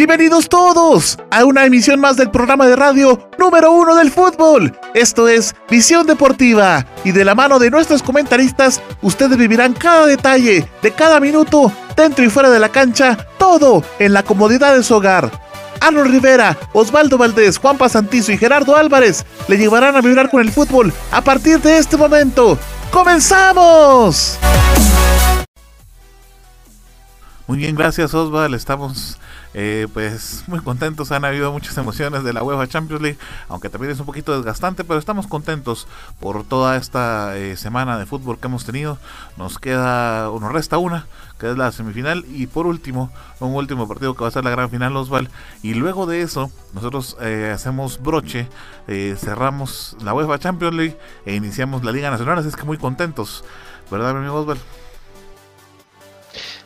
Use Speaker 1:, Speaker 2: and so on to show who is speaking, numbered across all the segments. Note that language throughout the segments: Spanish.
Speaker 1: Bienvenidos todos a una emisión más del programa de radio número uno del fútbol. Esto es Visión Deportiva y de la mano de nuestros comentaristas ustedes vivirán cada detalle de cada minuto dentro y fuera de la cancha, todo en la comodidad de su hogar. Arnold Rivera, Osvaldo Valdés, Juanpa Santizo y Gerardo Álvarez le llevarán a vibrar con el fútbol a partir de este momento. ¡Comenzamos! Muy bien, gracias Osvaldo. Estamos eh, pues muy contentos, han habido muchas emociones de la UEFA Champions League, aunque también es un poquito desgastante, pero estamos contentos por toda esta eh, semana de fútbol que hemos tenido. Nos queda, nos resta una, que es la semifinal, y por último, un último partido que va a ser la gran final, Osval. Y luego de eso, nosotros eh, hacemos broche, cerramos la UEFA Champions League e iniciamos la Liga Nacional, así es que muy contentos, ¿verdad, mi amigo Osval?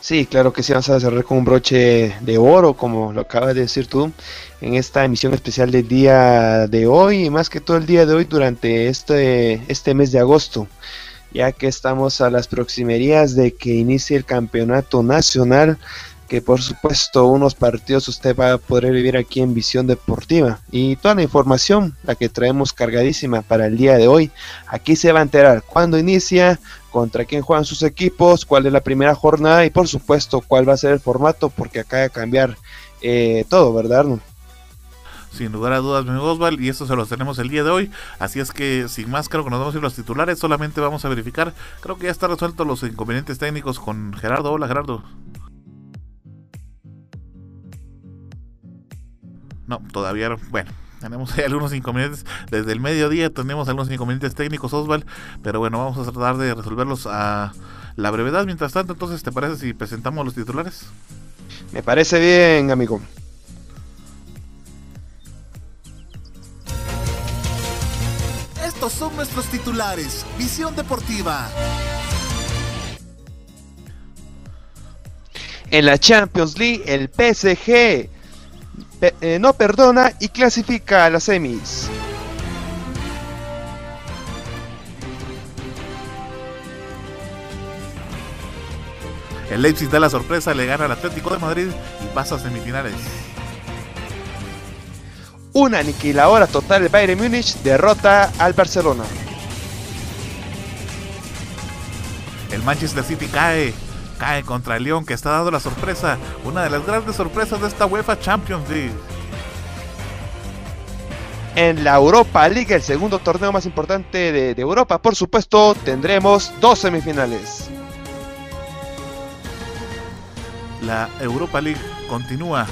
Speaker 2: Sí, claro que sí, vamos a cerrar con un broche de oro, como lo acabas de decir tú, en esta emisión especial del día de hoy, y más que todo el día de hoy durante este, este mes de agosto, ya que estamos a las proximerías de que inicie el campeonato nacional, que por supuesto unos partidos usted va a poder vivir aquí en Visión Deportiva, y toda la información, la que traemos cargadísima para el día de hoy, aquí se va a enterar cuándo inicia, contra quién juegan sus equipos, cuál es la primera jornada y por supuesto cuál va a ser el formato, porque acaba de cambiar eh, todo, ¿verdad?
Speaker 1: Sin lugar a dudas, mi Osval, y esto se los tenemos el día de hoy. Así es que, sin más, creo que nos vamos a ir los titulares. Solamente vamos a verificar. Creo que ya está resuelto los inconvenientes técnicos con Gerardo. Hola, Gerardo. No, todavía no. Bueno, tenemos algunos inconvenientes. Desde el mediodía tenemos algunos inconvenientes técnicos, Osval. Pero bueno, vamos a tratar de resolverlos a la brevedad. Mientras tanto, entonces, ¿te parece si presentamos los titulares?
Speaker 2: Me parece bien, amigo.
Speaker 1: Estos son nuestros titulares. Visión Deportiva.
Speaker 2: En la Champions League, el PSG eh, no perdona y clasifica a las semis.
Speaker 1: El Leipzig da la sorpresa, le gana al Atlético de Madrid y pasa a semifinales.
Speaker 2: Una aniquiladora total de Bayern Múnich derrota al Barcelona.
Speaker 1: El Manchester City cae cae contra el León que está dando la sorpresa, una de las grandes sorpresas de esta UEFA Champions League.
Speaker 2: En la Europa League, el segundo torneo más importante de, Europa, por supuesto, tendremos dos semifinales.
Speaker 1: La Europa League continúa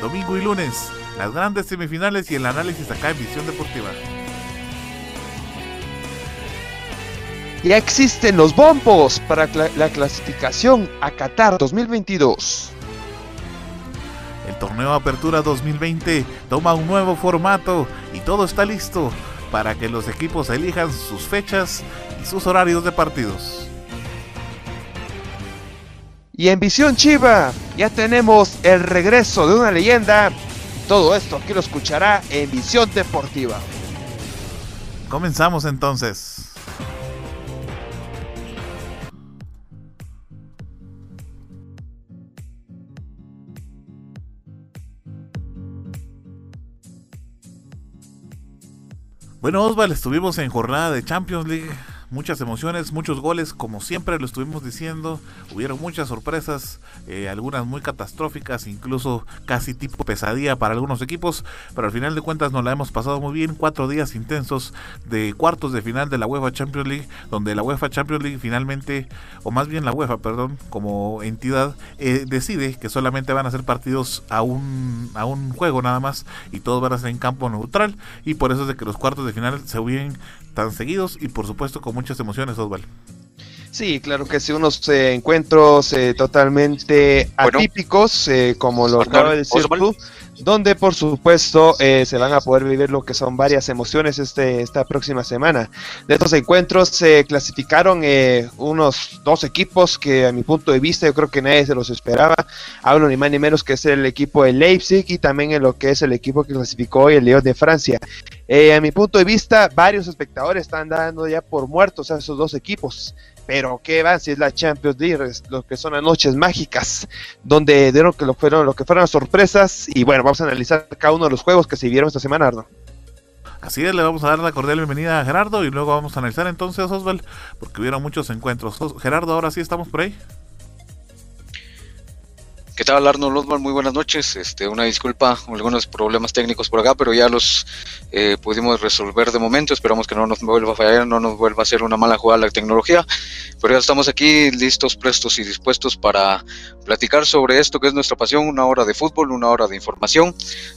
Speaker 1: domingo y lunes, las grandes semifinales y el análisis acá en Visión Deportiva.
Speaker 2: Ya existen los bombos para la clasificación a Qatar 2022.
Speaker 1: El torneo Apertura 2020 toma un nuevo formato y todo está listo para que los equipos elijan sus fechas y sus horarios de partidos.
Speaker 2: Y en Visión Chiva ya tenemos el regreso de una leyenda. Todo esto aquí lo escuchará en Visión Deportiva.
Speaker 1: Comenzamos entonces. Bueno, Osval, estuvimos en jornada de Champions League muchas emociones, muchos goles, como siempre lo estuvimos diciendo, hubieron muchas sorpresas, eh, algunas muy catastróficas, incluso casi tipo pesadilla para algunos equipos, pero al final de cuentas nos la hemos pasado muy bien, cuatro días intensos de cuartos de final de la UEFA Champions League, donde la UEFA Champions League finalmente, o más bien la UEFA, perdón, como entidad, eh, decide que solamente van a ser partidos a un, a un juego nada más y todos van a ser en campo neutral y por eso es de que los cuartos de final se huyen tan seguidos y por supuesto con muchas emociones, Osval.
Speaker 2: Sí, claro que sí, unos eh, encuentros eh, totalmente atípicos, eh, como lo acaba de decir tú, donde por supuesto se van a poder vivir lo que son varias emociones este, esta próxima semana. De estos encuentros se clasificaron unos dos equipos que a mi punto de vista yo creo que nadie se los esperaba. Hablo ni más ni menos que es el equipo de Leipzig y también en lo que es el equipo que clasificó hoy el León de Francia. Eh, a mi punto de vista, varios espectadores están dando ya por muertos a esos dos equipos. Pero qué va si es la Champions League, lo que son las noches mágicas, donde dieron que lo fueron, lo que fueron las sorpresas. Y bueno, vamos a analizar cada uno de los juegos que se vieron esta semana, Arno.
Speaker 1: Así es, le vamos a dar la cordial bienvenida a Gerardo y luego vamos a analizar entonces, Osval, porque hubieron muchos encuentros. Gerardo, ahora sí estamos por ahí.
Speaker 3: ¿Qué tal Arnold Osman? Muy buenas noches. Este, una disculpa, algunos problemas técnicos por acá, pero ya los eh, pudimos resolver de momento. Esperamos que no nos vuelva a fallar, no nos vuelva a hacer una mala jugada la tecnología. Pero ya estamos aquí listos, prestos y dispuestos para platicar sobre esto que es nuestra pasión, una hora de fútbol, una hora de información.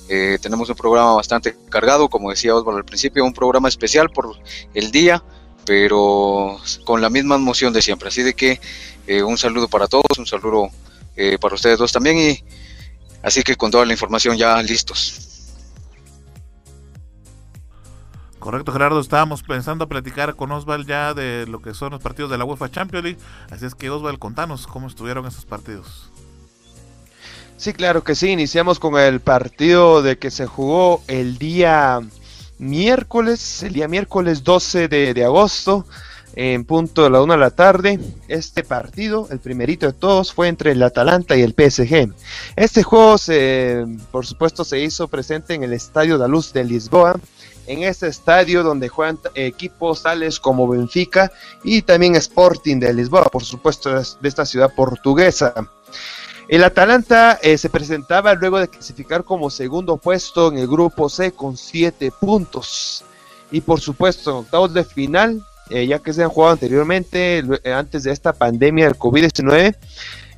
Speaker 3: Eh, tenemos un programa bastante cargado, como decía Osvaldo al principio, un programa especial por el día pero con la misma emoción de siempre. Así de que eh, un saludo para todos, un saludo eh, para ustedes dos también. Y así que con toda la información ya listos.
Speaker 1: Correcto, Gerardo. Estábamos pensando a platicar con Osval ya de lo que son los partidos de la UEFA Champions League. Así es que, Osval, contanos cómo estuvieron esos partidos.
Speaker 2: Sí, claro que sí. Iniciamos con el partido de que se jugó el día miércoles, el día miércoles 12 de, de agosto en punto de la una de la tarde. Este partido, el primerito de todos, fue entre el Atalanta y el PSG. Este juego, se, por supuesto, se hizo presente en el Estadio La Luz de Lisboa. En este estadio donde juegan equipos tales como Benfica y también Sporting de Lisboa, por supuesto, de esta ciudad portuguesa. El Atalanta eh, se presentaba luego de clasificar como segundo puesto en el grupo C con siete puntos. Y por supuesto, en octavos de final eh, ya que se han jugado anteriormente, eh, antes de esta pandemia del COVID-19,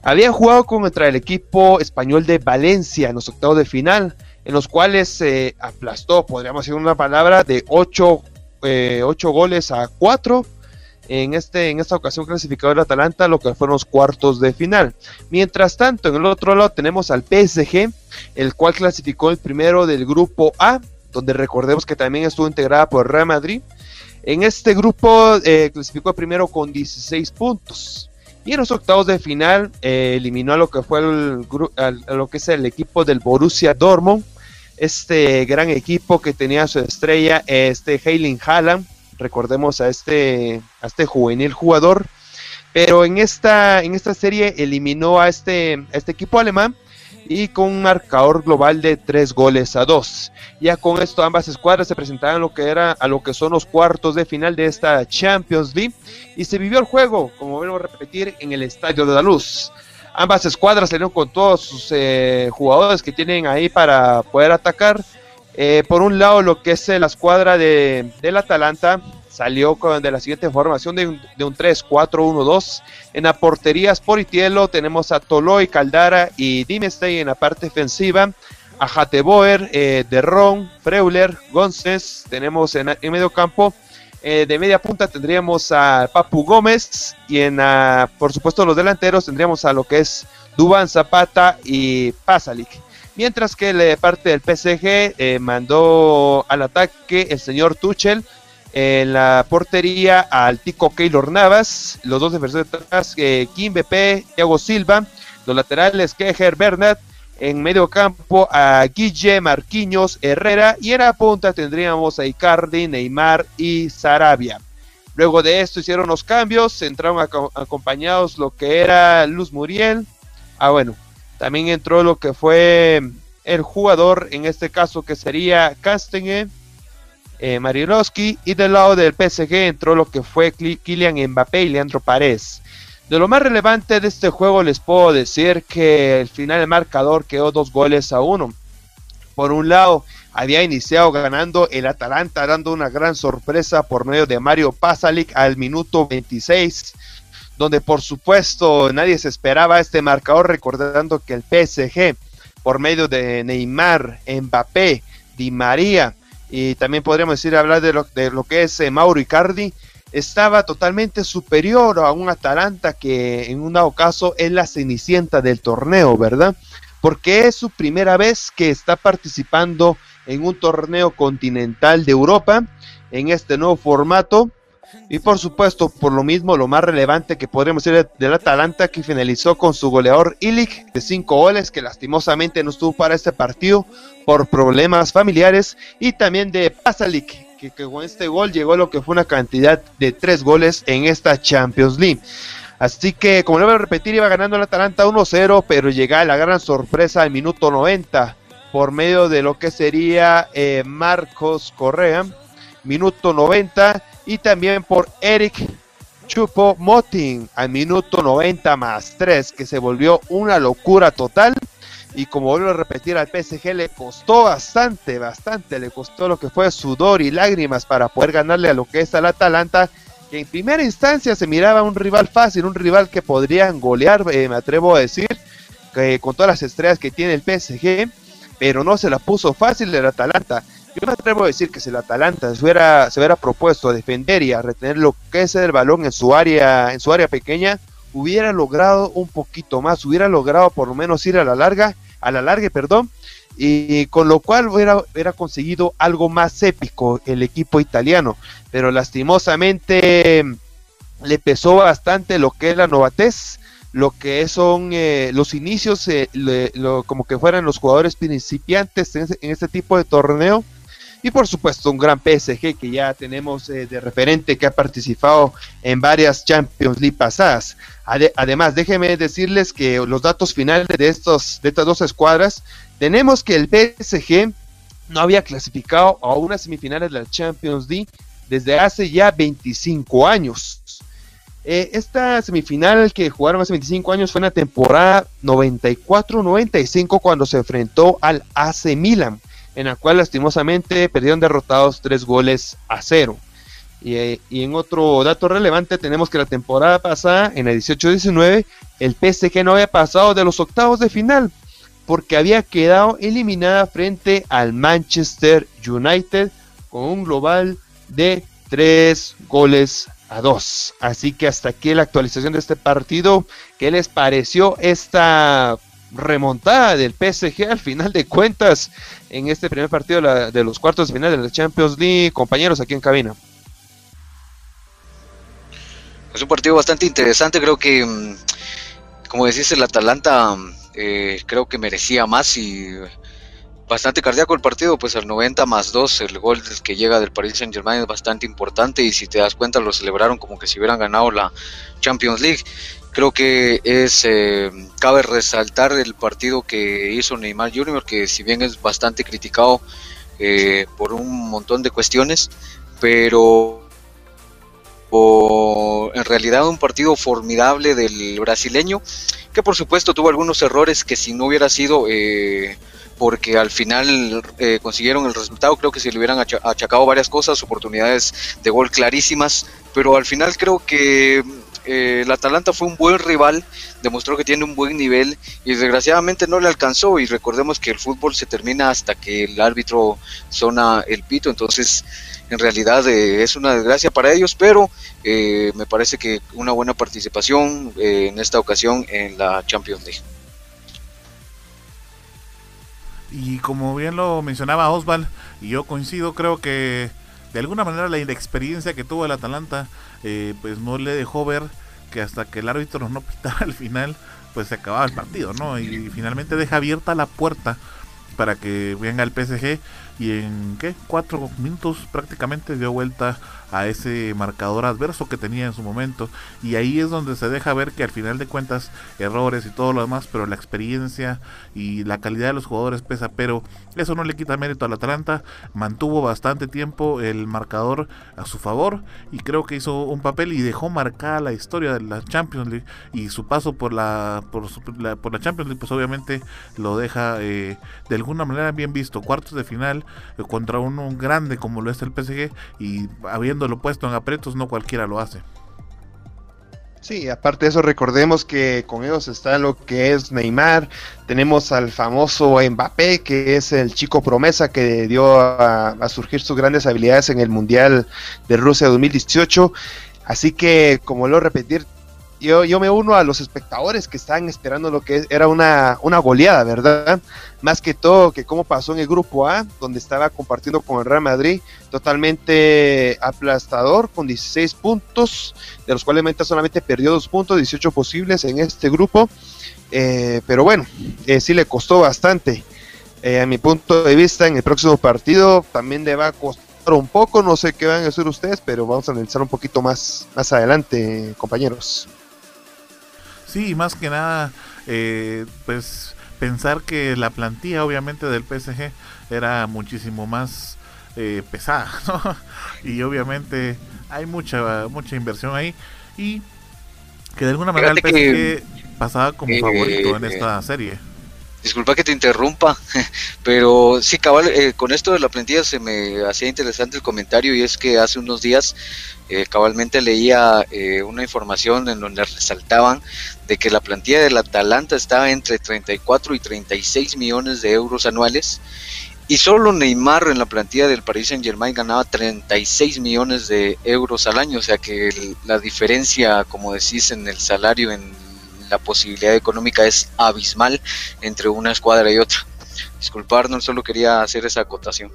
Speaker 2: habían jugado contra el equipo español de Valencia en los octavos de final, en los cuales se aplastó, podríamos decir una palabra, de 8 eh, goles a 4. En, este, en esta ocasión clasificado el Atalanta, lo que fueron los cuartos de final. Mientras tanto, en el otro lado tenemos al PSG, el cual clasificó el primero del grupo A, donde recordemos que también estuvo integrada por Real Madrid, en este grupo eh, clasificó primero con 16 puntos. Y en los octavos de final eh, eliminó a lo que fue lo que es el equipo del Borussia Dortmund. Este gran equipo que tenía su estrella, este Heiling Haaland. Recordemos a este, a este juvenil jugador. Pero en esta, en esta serie eliminó a este, a este equipo alemán y con un marcador global de 3 goles a 2. Ya con esto ambas escuadras se presentaban lo que era a lo que son los cuartos de final de esta Champions League y se vivió el juego, como vemos repetir, en el Estadio de la Luz. Ambas escuadras salieron con todos sus eh, jugadores que tienen ahí para poder atacar. Eh, por un lado, lo que es la escuadra de, del Atalanta, salió con, de la siguiente formación de un, de un 3-4-1-2. En la portería Sporitielo tenemos a Toloy, Caldara y Dimestey en la parte defensiva. A Hateboer, eh, Derron, Freuler, González. Tenemos en, en medio campo. Eh, de media punta tendríamos a Papu Gómez. Y en, por supuesto, los delanteros tendríamos a lo que es Duban Zapata y Pasalic. Mientras que la parte del PSG eh, mandó al ataque el señor Tuchel en la portería al Tico Keylor Navas, los dos defensores atrás, eh, Kim BP, Thiago Silva, los laterales Kejer Bernat, en medio campo a Guille Marquinhos Herrera y en la punta tendríamos a Icardi, Neymar y Sarabia. Luego de esto hicieron los cambios, entraron acompañados lo que era Luz Muriel. Ah, bueno, también entró lo que fue el jugador, en este caso que sería Castagne eh, y del lado del PSG entró lo que fue Kylian Mbappé y Leandro Paredes. De lo más relevante de este juego les puedo decir que el final del marcador quedó dos goles a uno. Por un lado, había iniciado ganando el Atalanta, dando una gran sorpresa por medio de Mario Pasalic al minuto 26, donde por supuesto nadie se esperaba este marcador, recordando que el PSG, por medio de Neymar, Mbappé, Di María, y también podríamos decir hablar de lo, de lo que es eh, Mauro Icardi, estaba totalmente superior a un Atalanta que en un dado caso es la cenicienta del torneo, ¿verdad? Porque es su primera vez que está participando en un torneo continental de Europa, en este nuevo formato, Y por supuesto, por lo mismo, lo más relevante que podríamos decir del Atalanta, que finalizó con su goleador Ilic de 5 goles, que lastimosamente no estuvo para este partido por problemas familiares, y también de Pasalic, que, con este gol llegó a lo que fue una cantidad de 3 goles en esta Champions League. Así que, como le voy a repetir, iba ganando el Atalanta 1-0, pero llega la gran sorpresa al minuto 90 por medio de lo que sería eh, Marcos Correa, minuto 90, y también por Eric Chupo Motin al minuto 90 más 3, que se volvió una locura total. Y como vuelvo a repetir, al PSG le costó bastante, bastante, le costó lo que fue sudor y lágrimas para poder ganarle a lo que es al Atalanta que en primera instancia se miraba un rival fácil, un rival que podrían golear, eh, me atrevo a decir, que con todas las estrellas que tiene el PSG, pero no se la puso fácil el Atalanta. Yo me atrevo a decir que si el Atalanta se hubiera, se hubiera propuesto a defender y a retener lo que es el balón en su área, en su área pequeña, hubiera logrado un poquito más, hubiera logrado por lo menos ir a la larga, a la larga, perdón, y con lo cual hubiera, hubiera, conseguido algo más épico el equipo italiano, pero lastimosamente le pesó bastante lo que es la novatez, lo que son eh, los inicios, eh, lo, como que fueran los jugadores principiantes en, en, este tipo de torneo. Y por supuesto un gran PSG que ya tenemos eh, de referente que ha participado en varias Champions League pasadas. Ade además, déjenme decirles que los datos finales de, estos, de estas dos escuadras tenemos que el PSG no había clasificado a unas semifinales de la Champions League desde hace ya 25 años. Eh, esta semifinal que jugaron hace 25 años fue en la temporada 94-95 cuando se enfrentó al AC Milan, en la cual lastimosamente perdieron derrotados 3 goles a 0. Y, en otro dato relevante tenemos que la temporada pasada, en el 18-19, el PSG no había pasado de los octavos de final porque había quedado eliminada frente al Manchester United con un global de 3 goles a 2. Así que hasta aquí la actualización de este partido. ¿Qué les pareció esta remontada del PSG al final de cuentas en este primer partido de, los cuartos de final de la Champions League? Compañeros aquí en cabina.
Speaker 3: Es un partido bastante interesante, creo que, mm, como decís, el Atalanta eh, creo que merecía más y bastante cardíaco el partido, pues al 90 más 2 el gol que llega del Paris Saint Germain es bastante importante y si te das cuenta lo celebraron como que si hubieran ganado la Champions League. Creo que es eh, cabe resaltar el partido que hizo Neymar Jr., que si bien es bastante criticado eh, por un montón de cuestiones, pero en realidad un partido formidable del brasileño, que por supuesto tuvo algunos errores que si no hubiera sido eh, porque al final eh, consiguieron el resultado, creo que se le hubieran achacado varias cosas, oportunidades de gol clarísimas, pero al final creo que eh, el Atalanta fue un buen rival, demostró que tiene un buen nivel y desgraciadamente no le alcanzó y recordemos que el fútbol se termina hasta que el árbitro zona el pito, entonces en realidad eh, es una desgracia para ellos, pero eh, me parece que una buena participación eh, en esta ocasión en la Champions League.
Speaker 1: Y como bien lo mencionaba Osval, y yo coincido, creo que de alguna manera la inexperiencia que tuvo el Atalanta, eh, pues no le dejó ver que hasta que el árbitro no pitara al final, pues se acababa el partido, ¿no? Y finalmente deja abierta la puerta para que venga el PSG y en qué cuatro minutos prácticamente dio vuelta a ese marcador adverso que tenía en su momento. Y ahí es donde se deja ver que al final de cuentas errores y todo lo demás pero la experiencia y la calidad de los jugadores pesa. Pero eso no le quita mérito al Atalanta. Mantuvo bastante tiempo el marcador a su favor y creo que hizo un papel y dejó marcada la historia de la Champions League. Y su paso por la por, la, por la Champions League pues obviamente lo deja eh, de alguna manera bien visto. Cuartos de final eh, contra un, un grande como lo es el PSG y habiendo lo puesto en aprietos, no cualquiera lo hace.
Speaker 2: Sí, aparte de eso, recordemos que con ellos está lo que es Neymar, tenemos al famoso Mbappé, que es el chico promesa que dio a, a, surgir sus grandes habilidades en el Mundial de Rusia 2018. Así que, como lo repetir, yo, yo me uno a los espectadores que estaban esperando lo que era una, una goleada, ¿verdad? Más que todo que como pasó en el grupo A, donde estaba compartiendo con el Real Madrid, totalmente aplastador, con 16 puntos, de los cuales Menta solamente perdió dos puntos, 18 posibles en este grupo. Eh, pero bueno, eh, sí le costó bastante. Eh, a mi punto de vista, en el próximo partido también le va a costar un poco, no sé qué van a hacer ustedes, pero vamos a analizar un poquito más, más adelante, compañeros.
Speaker 1: Sí, más que nada, eh, pues pensar que la plantilla obviamente del PSG era muchísimo más eh, pesada, ¿no? Y obviamente hay mucha mucha inversión ahí y que de alguna manera el PSG pasaba como favorito en esta serie.
Speaker 3: Disculpa que te interrumpa, pero sí, cabal, eh, con esto de la plantilla se me hacía interesante el comentario y es que hace unos días eh, cabalmente leía eh, una información en donde resaltaban de que la plantilla del Atalanta estaba entre 34 y 36 millones de euros anuales y solo Neymar en la plantilla del Paris Saint Germain ganaba 36 millones de euros al año, o sea que la diferencia, como decís, en el salario en la posibilidad económica es abismal entre una escuadra y otra. Disculpar, no solo quería hacer esa acotación.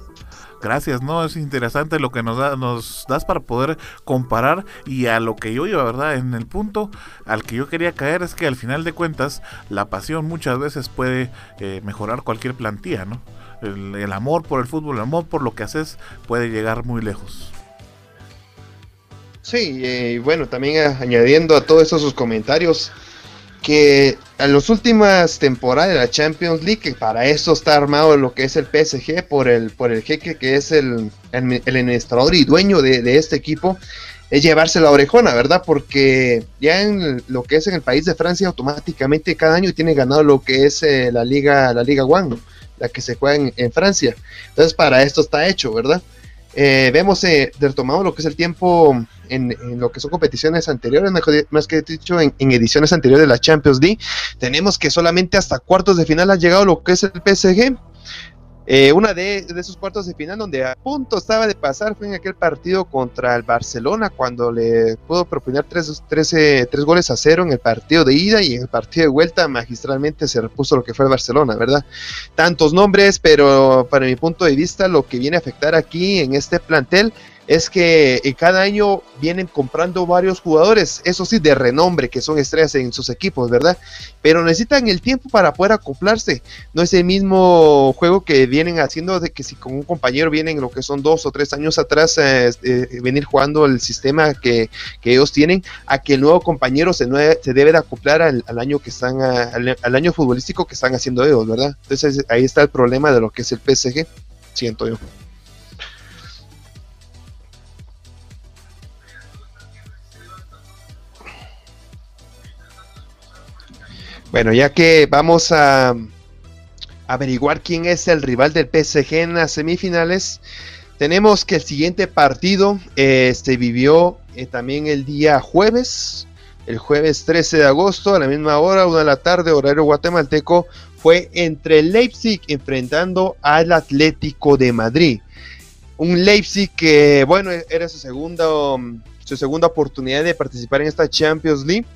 Speaker 1: Gracias, no, es interesante lo que nos, da, nos das para poder comparar y a lo que yo iba, ¿verdad? En el punto al que yo quería caer es que al final de cuentas la pasión muchas veces puede eh, mejorar cualquier plantilla, ¿no? El, amor por el fútbol, el amor por lo que haces puede llegar muy lejos.
Speaker 2: Sí, y bueno, también añadiendo a todos esos sus comentarios, que en las últimas temporadas de la Champions League, que para eso está armado lo que es el PSG por el, por el jeque que es el, el, administrador y dueño de, este equipo, es llevarse la orejona, ¿verdad? Porque ya en lo que es en el país de Francia, automáticamente cada año tiene ganado lo que es eh, la Liga, la Liga One, la que se juega en, Francia. Entonces, para esto está hecho, ¿verdad? Eh, vemos, eh, retomamos lo que es el tiempo en, lo que son competiciones anteriores, más que dicho, en, ediciones anteriores de la Champions League, tenemos que solamente hasta cuartos de final ha llegado lo que es el PSG. Eh, una de, esos cuartos de final donde a punto estaba de pasar fue en aquel partido contra el Barcelona cuando le pudo proponer tres, tres goles a cero en el partido de ida y en el partido de vuelta magistralmente se repuso lo que fue el Barcelona, ¿verdad? Tantos nombres, pero para mi punto de vista lo que viene a afectar aquí en este plantel es que cada año vienen comprando varios jugadores, eso sí, de renombre, que son estrellas en sus equipos, ¿verdad? Pero necesitan el tiempo para poder acoplarse. No es el mismo juego que vienen haciendo de que si con un compañero vienen lo que son dos o tres años atrás, eh, eh, venir jugando el sistema que, ellos tienen, a que el nuevo compañero se, se debe de acoplar al, año que están, al, año futbolístico que están haciendo ellos, ¿verdad? Entonces ahí está el problema de lo que es el PSG, siento yo. Bueno, ya que vamos a averiguar quién es el rival del PSG en las semifinales, tenemos que el siguiente partido se vivió eh, también el día jueves, el jueves 13 de agosto, a la misma hora, una de la tarde, horario guatemalteco, fue entre Leipzig enfrentando al Atlético de Madrid. Un Leipzig que, bueno, era su segunda, su segunda oportunidad de participar en esta Champions League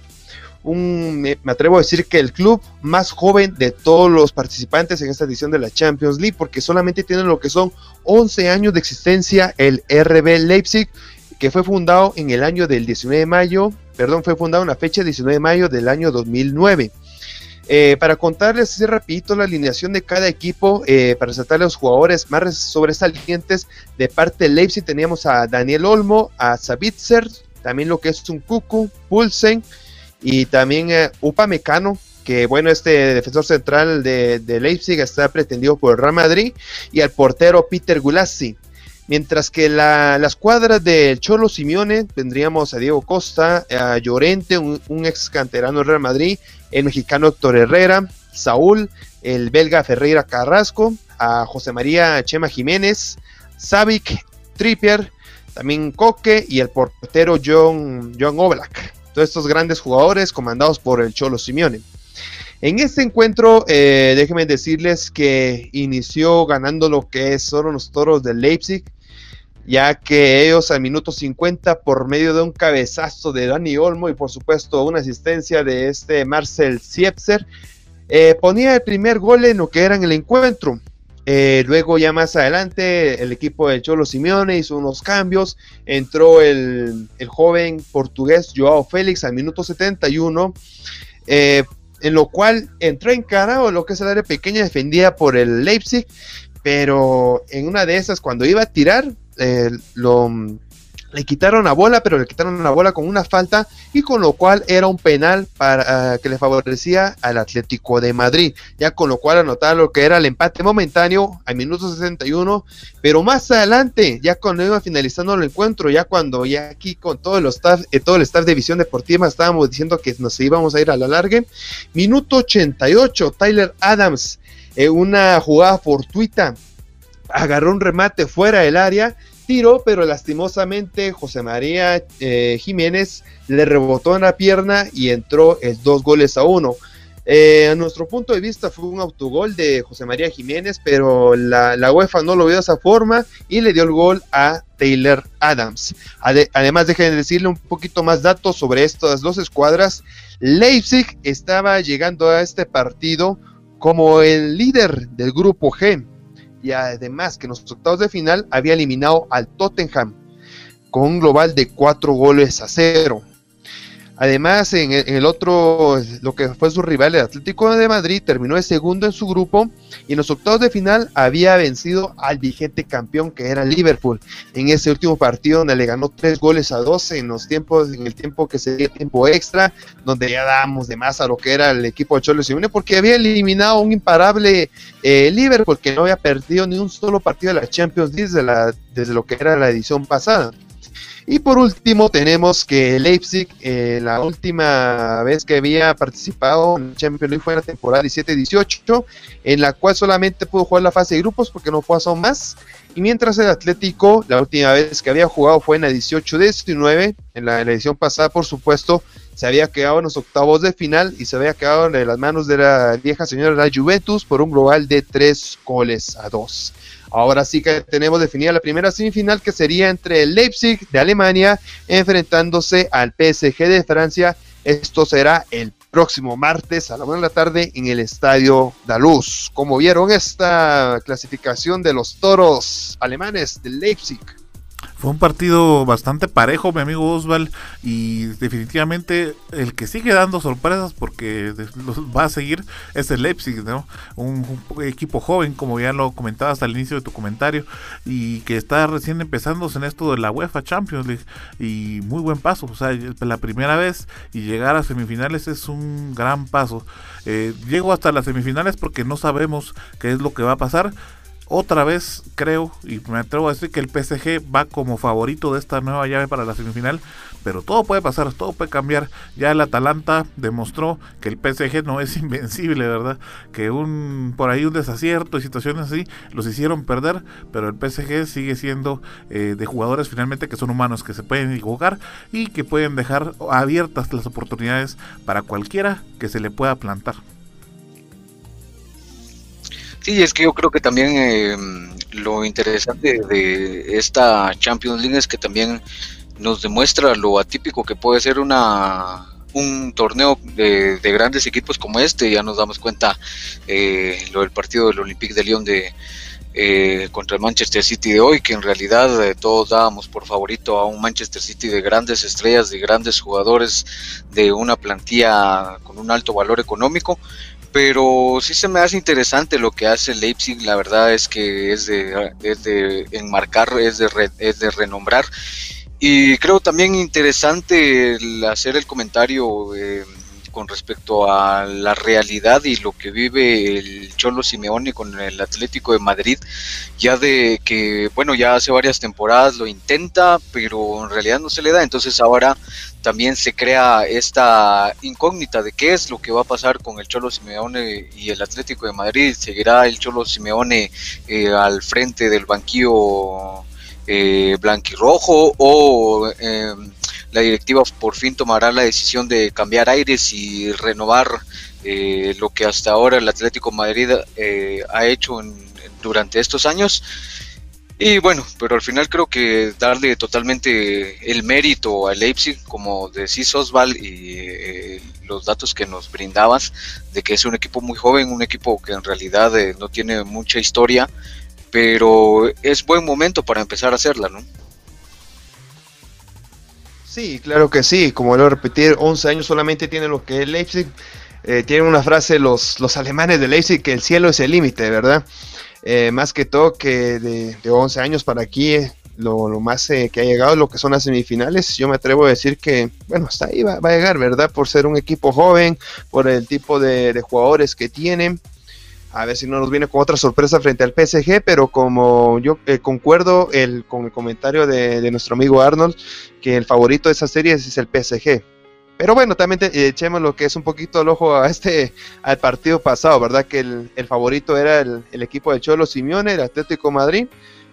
Speaker 2: me, atrevo a decir que el club más joven de todos los participantes en esta edición de la Champions League, porque solamente tienen lo que son 11 años de existencia el RB Leipzig, que fue fundado en el año del 19 de mayo, perdón, fue fundado en la fecha 19 de mayo del año 2009. Eh, para contarles así rapidito la alineación de cada equipo, eh, para resaltar los jugadores más sobresalientes, de parte de Leipzig teníamos a Daniel Olmo, a Sabitzer, también lo que es un Cucu, Pulsen, y también eh, Upa Mecano, que bueno, este defensor central de, Leipzig está pretendido por el Real Madrid, y al portero Peter Gulassi. Mientras que la, la escuadra del Cholo Simeone tendríamos a Diego Costa, a Llorente, un, ex canterano del Real Madrid, el mexicano Héctor Herrera, Saúl, el belga Ferreira Carrasco, a José María Chema Jiménez, Savic, Trippier, también Coque y el portero John, John Oblak todos estos grandes jugadores comandados por el Cholo Simeone. En este encuentro, eh, déjenme decirles que inició ganando lo que son los toros de Leipzig. ya que ellos al minuto 50 por medio de un cabezazo de Dani Olmo y por supuesto una asistencia de este Marcel Siepser, eh, ponía el primer gol en lo que era en el encuentro. Eh, luego ya más adelante el equipo de Cholo Simeone hizo unos cambios, entró el, joven portugués Joao Félix al minuto 71, eh, en lo cual entró encarado lo que es el área pequeña defendida por el Leipzig, pero en una de esas cuando iba a tirar, eh, lo, le quitaron la bola, pero le quitaron la bola con una falta y con lo cual era un penal para, ah, que le favorecía al Atlético de Madrid, ya con lo cual anotaron lo que era el empate momentáneo al minuto 61, pero más adelante, ya cuando iba finalizando el encuentro, ya cuando ya aquí con todo el staff, eh, todo el staff de Visión Deportiva estábamos diciendo que nos íbamos a ir a la larga, minuto 88, Tyler Adams, eh, una jugada fortuita, agarró un remate fuera del área tiro, pero lastimosamente José María eh, Jiménez le rebotó en la pierna y entró el dos goles a uno. Eh, a nuestro punto de vista fue un autogol de José María Jiménez, pero la, UEFA no lo vio de esa forma y le dio el gol a Taylor Adams. además, dejen decirle un poquito más datos sobre estas dos escuadras. Leipzig estaba llegando a este partido como el líder del grupo G y además que en los octavos de final había eliminado al Tottenham con un global de cuatro goles a cero. Además, en el, otro, lo que fue su rival, el Atlético de Madrid, terminó de segundo en su grupo y en los octavos de final había vencido al vigente campeón que era Liverpool. En ese último partido donde le ganó tres goles a dos en los tiempos, en el tiempo que sería tiempo extra, donde ya dábamos de más a lo que era el equipo de Cholo Simeone, porque había eliminado un imparable eh, Liverpool que no había perdido ni un solo partido de la Champions League desde, la, desde lo que era la edición pasada. Y por último tenemos que Leipzig, eh, la última vez que había participado en Champions League fue en la temporada 17-18, en la cual solamente pudo jugar la fase de grupos porque no pasó más. Y mientras el Atlético, la última vez que había jugado fue en la 18-19, en la, edición pasada por supuesto, se había quedado en los octavos de final y se había quedado en las manos de la vieja señora la Juventus por un global de 3 goles a 2. Ahora sí que tenemos definida la primera semifinal que sería entre el Leipzig de Alemania enfrentándose al PSG de Francia. Esto será el próximo martes a la una de la tarde en el Estadio Daluz. Como vieron esta clasificación de los toros alemanes de Leipzig.
Speaker 1: Fue un partido bastante parejo, mi amigo Osval, y definitivamente el que sigue dando sorpresas porque va a seguir es el Leipzig, ¿no? Un, equipo joven, como ya lo comentabas al inicio de tu comentario, y que está recién empezándose en esto de la UEFA Champions League, y muy buen paso, o sea, la primera vez y llegar a semifinales es un gran paso. Eh, llego hasta las semifinales porque no sabemos qué es lo que va a pasar otra vez creo y me atrevo a decir que el PSG va como favorito de esta nueva llave para la semifinal, pero todo puede pasar, todo puede cambiar. Ya el Atalanta demostró que el PSG no es invencible, ¿verdad? Que un por ahí un desacierto y situaciones así los hicieron perder, pero el PSG sigue siendo eh, de jugadores finalmente que son humanos, que se pueden equivocar y que pueden dejar abiertas las oportunidades para cualquiera que se le pueda plantar.
Speaker 3: Sí, es que yo creo que también eh, lo interesante de esta Champions League es que también nos demuestra lo atípico que puede ser una un torneo de, grandes equipos como este. Ya nos damos cuenta eh, lo del partido del Olympique de Lyon de eh, contra el Manchester City de hoy, que en realidad todos dábamos por favorito a un Manchester City de grandes estrellas, de grandes jugadores, de una plantilla con un alto valor económico pero sí se me hace interesante lo que hace Leipzig, la verdad es que es de, es de enmarcar, es de, es de renombrar. Y creo también interesante hacer el comentario eh, con respecto a la realidad y lo que vive el Cholo Simeone con el Atlético de Madrid, ya de que, bueno, ya hace varias temporadas lo intenta, pero en realidad no se le da, entonces ahora también se crea esta incógnita de qué es lo que va a pasar con el Cholo Simeone y el Atlético de Madrid. ¿Seguirá el Cholo Simeone eh, al frente del banquillo eh, blanquirrojo o eh, la directiva por fin tomará la decisión de cambiar aires y renovar eh, lo que hasta ahora el Atlético Madrid ha hecho durante estos años? Y bueno, pero al final creo que darle totalmente el mérito a Leipzig, como decís Osval, y eh, los datos que nos brindabas, de que es un equipo muy joven, un equipo que en realidad eh, no tiene mucha historia, pero es buen momento para empezar a hacerla, ¿no?
Speaker 2: Sí, claro que sí, como lo repetir, 11 años solamente tiene lo que es Leipzig. Eh, tienen una frase los, los alemanes de Leipzig que el cielo es el límite, ¿verdad? Eh, más que todo que de, 11 años para aquí, eh, lo, más que ha llegado lo que son las semifinales, yo me atrevo a decir que, bueno, hasta ahí va, a llegar, ¿verdad? Por ser un equipo joven, por el tipo de, de jugadores que tienen a ver si no nos viene con otra sorpresa frente al PSG, pero como yo eh, concuerdo con el comentario de, nuestro amigo Arnold, que el favorito de esa serie es, el PSG. Pero bueno, también eh, echemos lo que es un poquito el ojo a este, al partido pasado, ¿verdad? Que el, favorito era el, equipo de Cholo Simeone, el Atlético Madrid,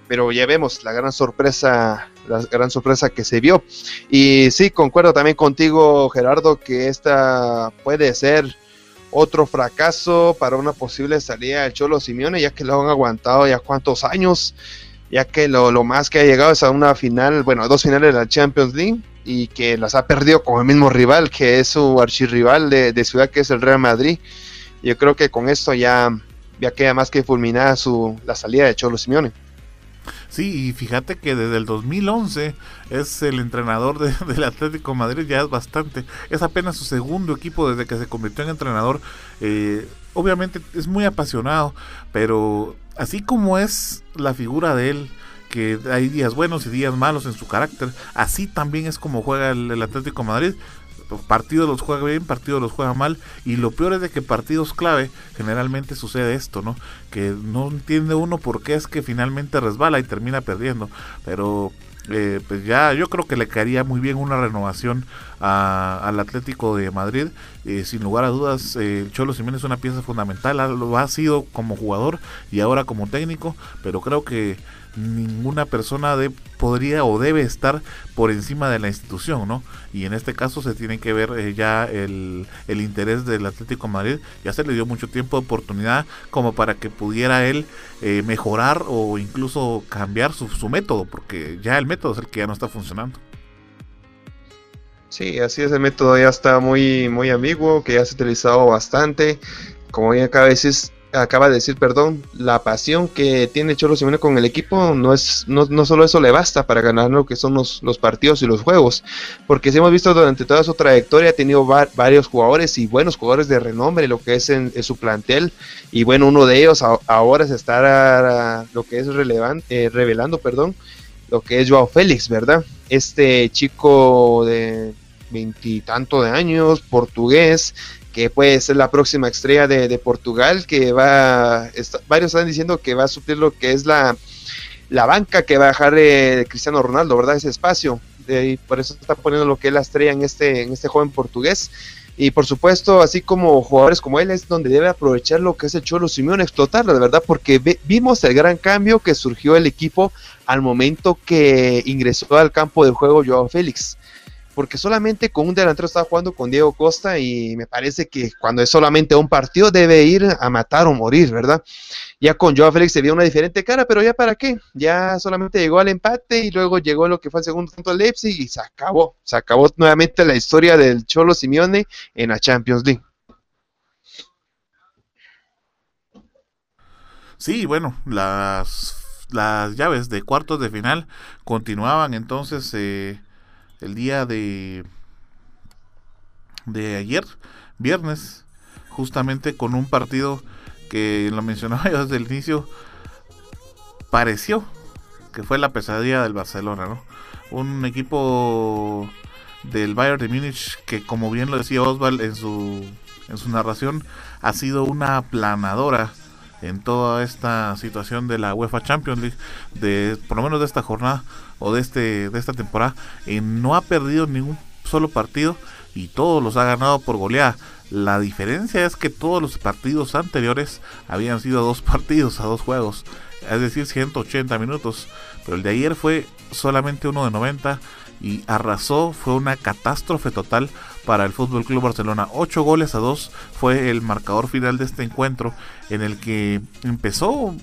Speaker 2: pero ya vemos la gran sorpresa, la gran sorpresa que se vio. Y sí, concuerdo también contigo, Gerardo, que esta puede ser otro fracaso para una posible salida del Cholo Simeone, ya que lo han aguantado ya cuántos años, ya que lo, más que ha llegado es a una final, bueno, a dos finales de la Champions League y que las ha perdido con el mismo rival, que es su archirrival de, de ciudad, que es el Real Madrid. Yo creo que con esto ya, ya queda más que fulminada su, la salida de Cholo Simeone.
Speaker 1: Sí, y fíjate que desde el 2011 es el entrenador del Atlético Madrid, ya es bastante. Es apenas su segundo equipo desde que se convirtió en entrenador. Eh, obviamente es muy apasionado, pero así como es la figura de él, que hay días buenos y días malos en su carácter, así también es como juega el Atlético Madrid partidos los juega bien, partidos los juega mal, y lo peor es de que partidos clave generalmente sucede esto, ¿no? Que no entiende uno por qué es que finalmente resbala y termina perdiendo, pero eh, pues ya yo creo que le caería muy bien una renovación al Atlético de Madrid. Eh, sin lugar a dudas, eh, Cholo Jiménez es una pieza fundamental, lo ha sido como jugador y ahora como técnico, pero creo que ninguna persona de, podría o debe estar por encima de la institución, ¿no? Y en este caso se tiene que ver eh, ya el, el, interés del Atlético Madrid, ya se le dio mucho tiempo de oportunidad como para que pudiera él eh, mejorar o incluso cambiar su, su método, porque ya el método es el que ya no está funcionando.
Speaker 2: Sí, así es, el método ya está muy, muy ambiguo, que ya se ha utilizado bastante. Como ya acaba de decir, acaba de decir, perdón, la pasión que tiene Cholo Simeone con el equipo no es no, no solo eso le basta para ganar lo que son los, los, partidos y los juegos, porque si hemos visto durante toda su trayectoria ha tenido varios jugadores y buenos jugadores de renombre lo que es en, su plantel y bueno, uno de ellos ahora se está lo que es relevante, eh, revelando, perdón, lo que es Joao Félix, ¿verdad? Este chico de veintitanto de años, portugués, que puede ser la próxima estrella de, Portugal, que va, varios están diciendo que va a suplir lo que es la, la banca que va a dejar eh, Cristiano Ronaldo, ¿verdad? Ese espacio. y por eso está poniendo lo que es la estrella en este, en este joven portugués. Y por supuesto, así como jugadores como él, es donde debe aprovechar lo que es el Cholo Simeone, explotarlo, de verdad, porque vimos el gran cambio que surgió el equipo al momento que ingresó al campo del juego Joao Félix porque solamente con un delantero estaba jugando con Diego Costa y me parece que cuando es solamente un partido debe ir a matar o morir, ¿verdad? Ya con Joao Félix se vio una diferente cara, pero ya para qué, ya solamente llegó al empate y luego llegó lo que fue el segundo tanto Leipzig y se acabó, se acabó nuevamente la historia del Cholo Simeone en la Champions League.
Speaker 1: Sí, bueno, las, las llaves de cuartos de final continuaban entonces... Eh el día de, de ayer, viernes, justamente con un partido que lo mencionaba yo desde el inicio, pareció que fue la pesadilla del Barcelona, ¿no? Un equipo del Bayern de Múnich que como bien lo decía Oswald en su, en su narración, ha sido una aplanadora en toda esta situación de la UEFA Champions League, de por lo menos de esta jornada o de este de esta temporada, y no ha perdido ningún solo partido y todos los ha ganado por goleada. La diferencia es que todos los partidos anteriores habían sido dos partidos a dos juegos, es decir, 180 minutos, pero el de ayer fue solamente uno de 90 y arrasó, fue una catástrofe total para el Fútbol Club Barcelona. 8 goles a 2 fue el marcador final de este encuentro en el que empezó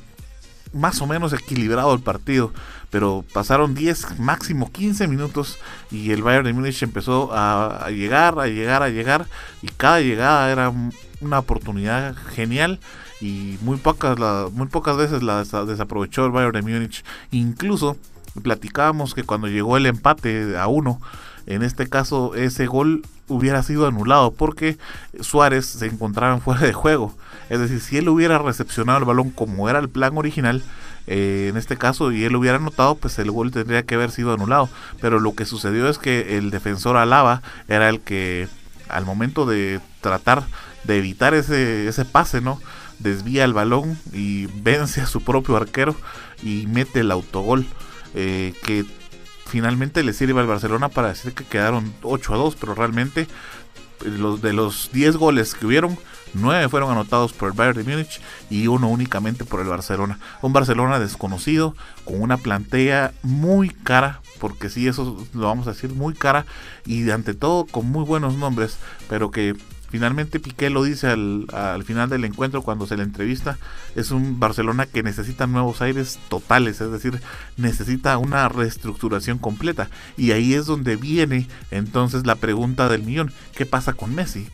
Speaker 1: más o menos equilibrado el partido, pero pasaron 10, máximo 15 minutos y el Bayern de Múnich empezó a, llegar, a llegar, a llegar y cada llegada era una oportunidad genial y muy pocas, muy pocas veces la desaprovechó el Bayern de Múnich. Incluso platicábamos que cuando llegó el empate a uno, en este caso ese gol hubiera sido anulado porque Suárez se encontraba fuera de juego. Es decir, si él hubiera recepcionado el balón como era el plan original, eh, en este caso, y él hubiera anotado, pues el gol tendría que haber sido anulado. Pero lo que sucedió es que el defensor Alaba era el que al momento de tratar de evitar ese, ese pase, ¿no? Desvía el balón y vence a su propio arquero y mete el autogol. Eh, que finalmente le sirve al Barcelona para decir que quedaron 8 a 2, pero realmente los, de los 10 goles que hubieron, 9 fueron anotados por el Bayern de Múnich y uno únicamente por el Barcelona. Un Barcelona desconocido, con una plantea muy cara, porque sí, eso lo vamos a decir, muy cara y ante todo con muy buenos nombres, pero que Finalmente Piqué lo dice al, final del encuentro cuando se le entrevista, es un Barcelona que necesita nuevos aires totales, es decir, necesita una reestructuración completa. Y ahí es donde viene entonces la pregunta del millón, ¿qué pasa con Messi?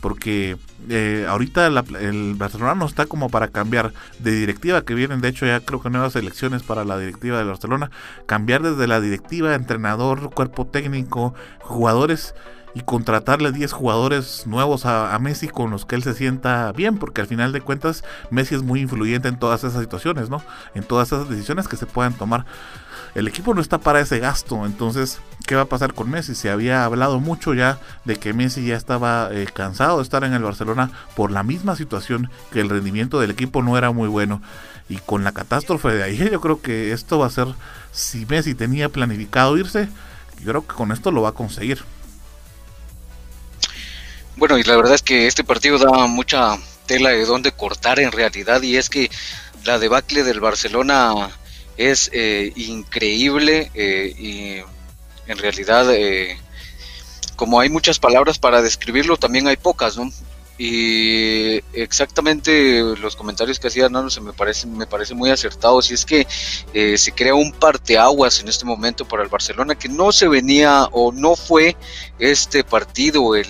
Speaker 1: Porque eh, ahorita el Barcelona no está como para cambiar de directiva, que vienen de hecho ya creo que nuevas elecciones para la directiva de Barcelona, cambiar desde la directiva, entrenador, cuerpo técnico, jugadores y contratarle 10 jugadores nuevos a, Messi con los que él se sienta bien, porque al final de cuentas Messi es muy influyente en todas esas situaciones, ¿no? En todas esas decisiones que se puedan tomar. El equipo no está para ese gasto, entonces, ¿qué va a pasar con Messi? Se había hablado mucho ya de que Messi ya estaba eh, cansado de estar en el Barcelona por la misma situación, que el rendimiento del equipo no era muy bueno. Y con la catástrofe de ahí, yo creo que esto va a ser, si Messi tenía planificado irse, yo creo que con esto lo va a conseguir.
Speaker 3: Bueno, y la verdad es que este partido da mucha tela de dónde cortar en realidad y es que la debacle del Barcelona es eh, increíble eh, y en realidad eh, como hay muchas palabras para describirlo también hay pocas, ¿no? Y exactamente los comentarios que hacía Nano se me parecen me parece muy acertados y es que eh, se crea un parteaguas en este momento para el Barcelona que no se venía o no fue este partido el,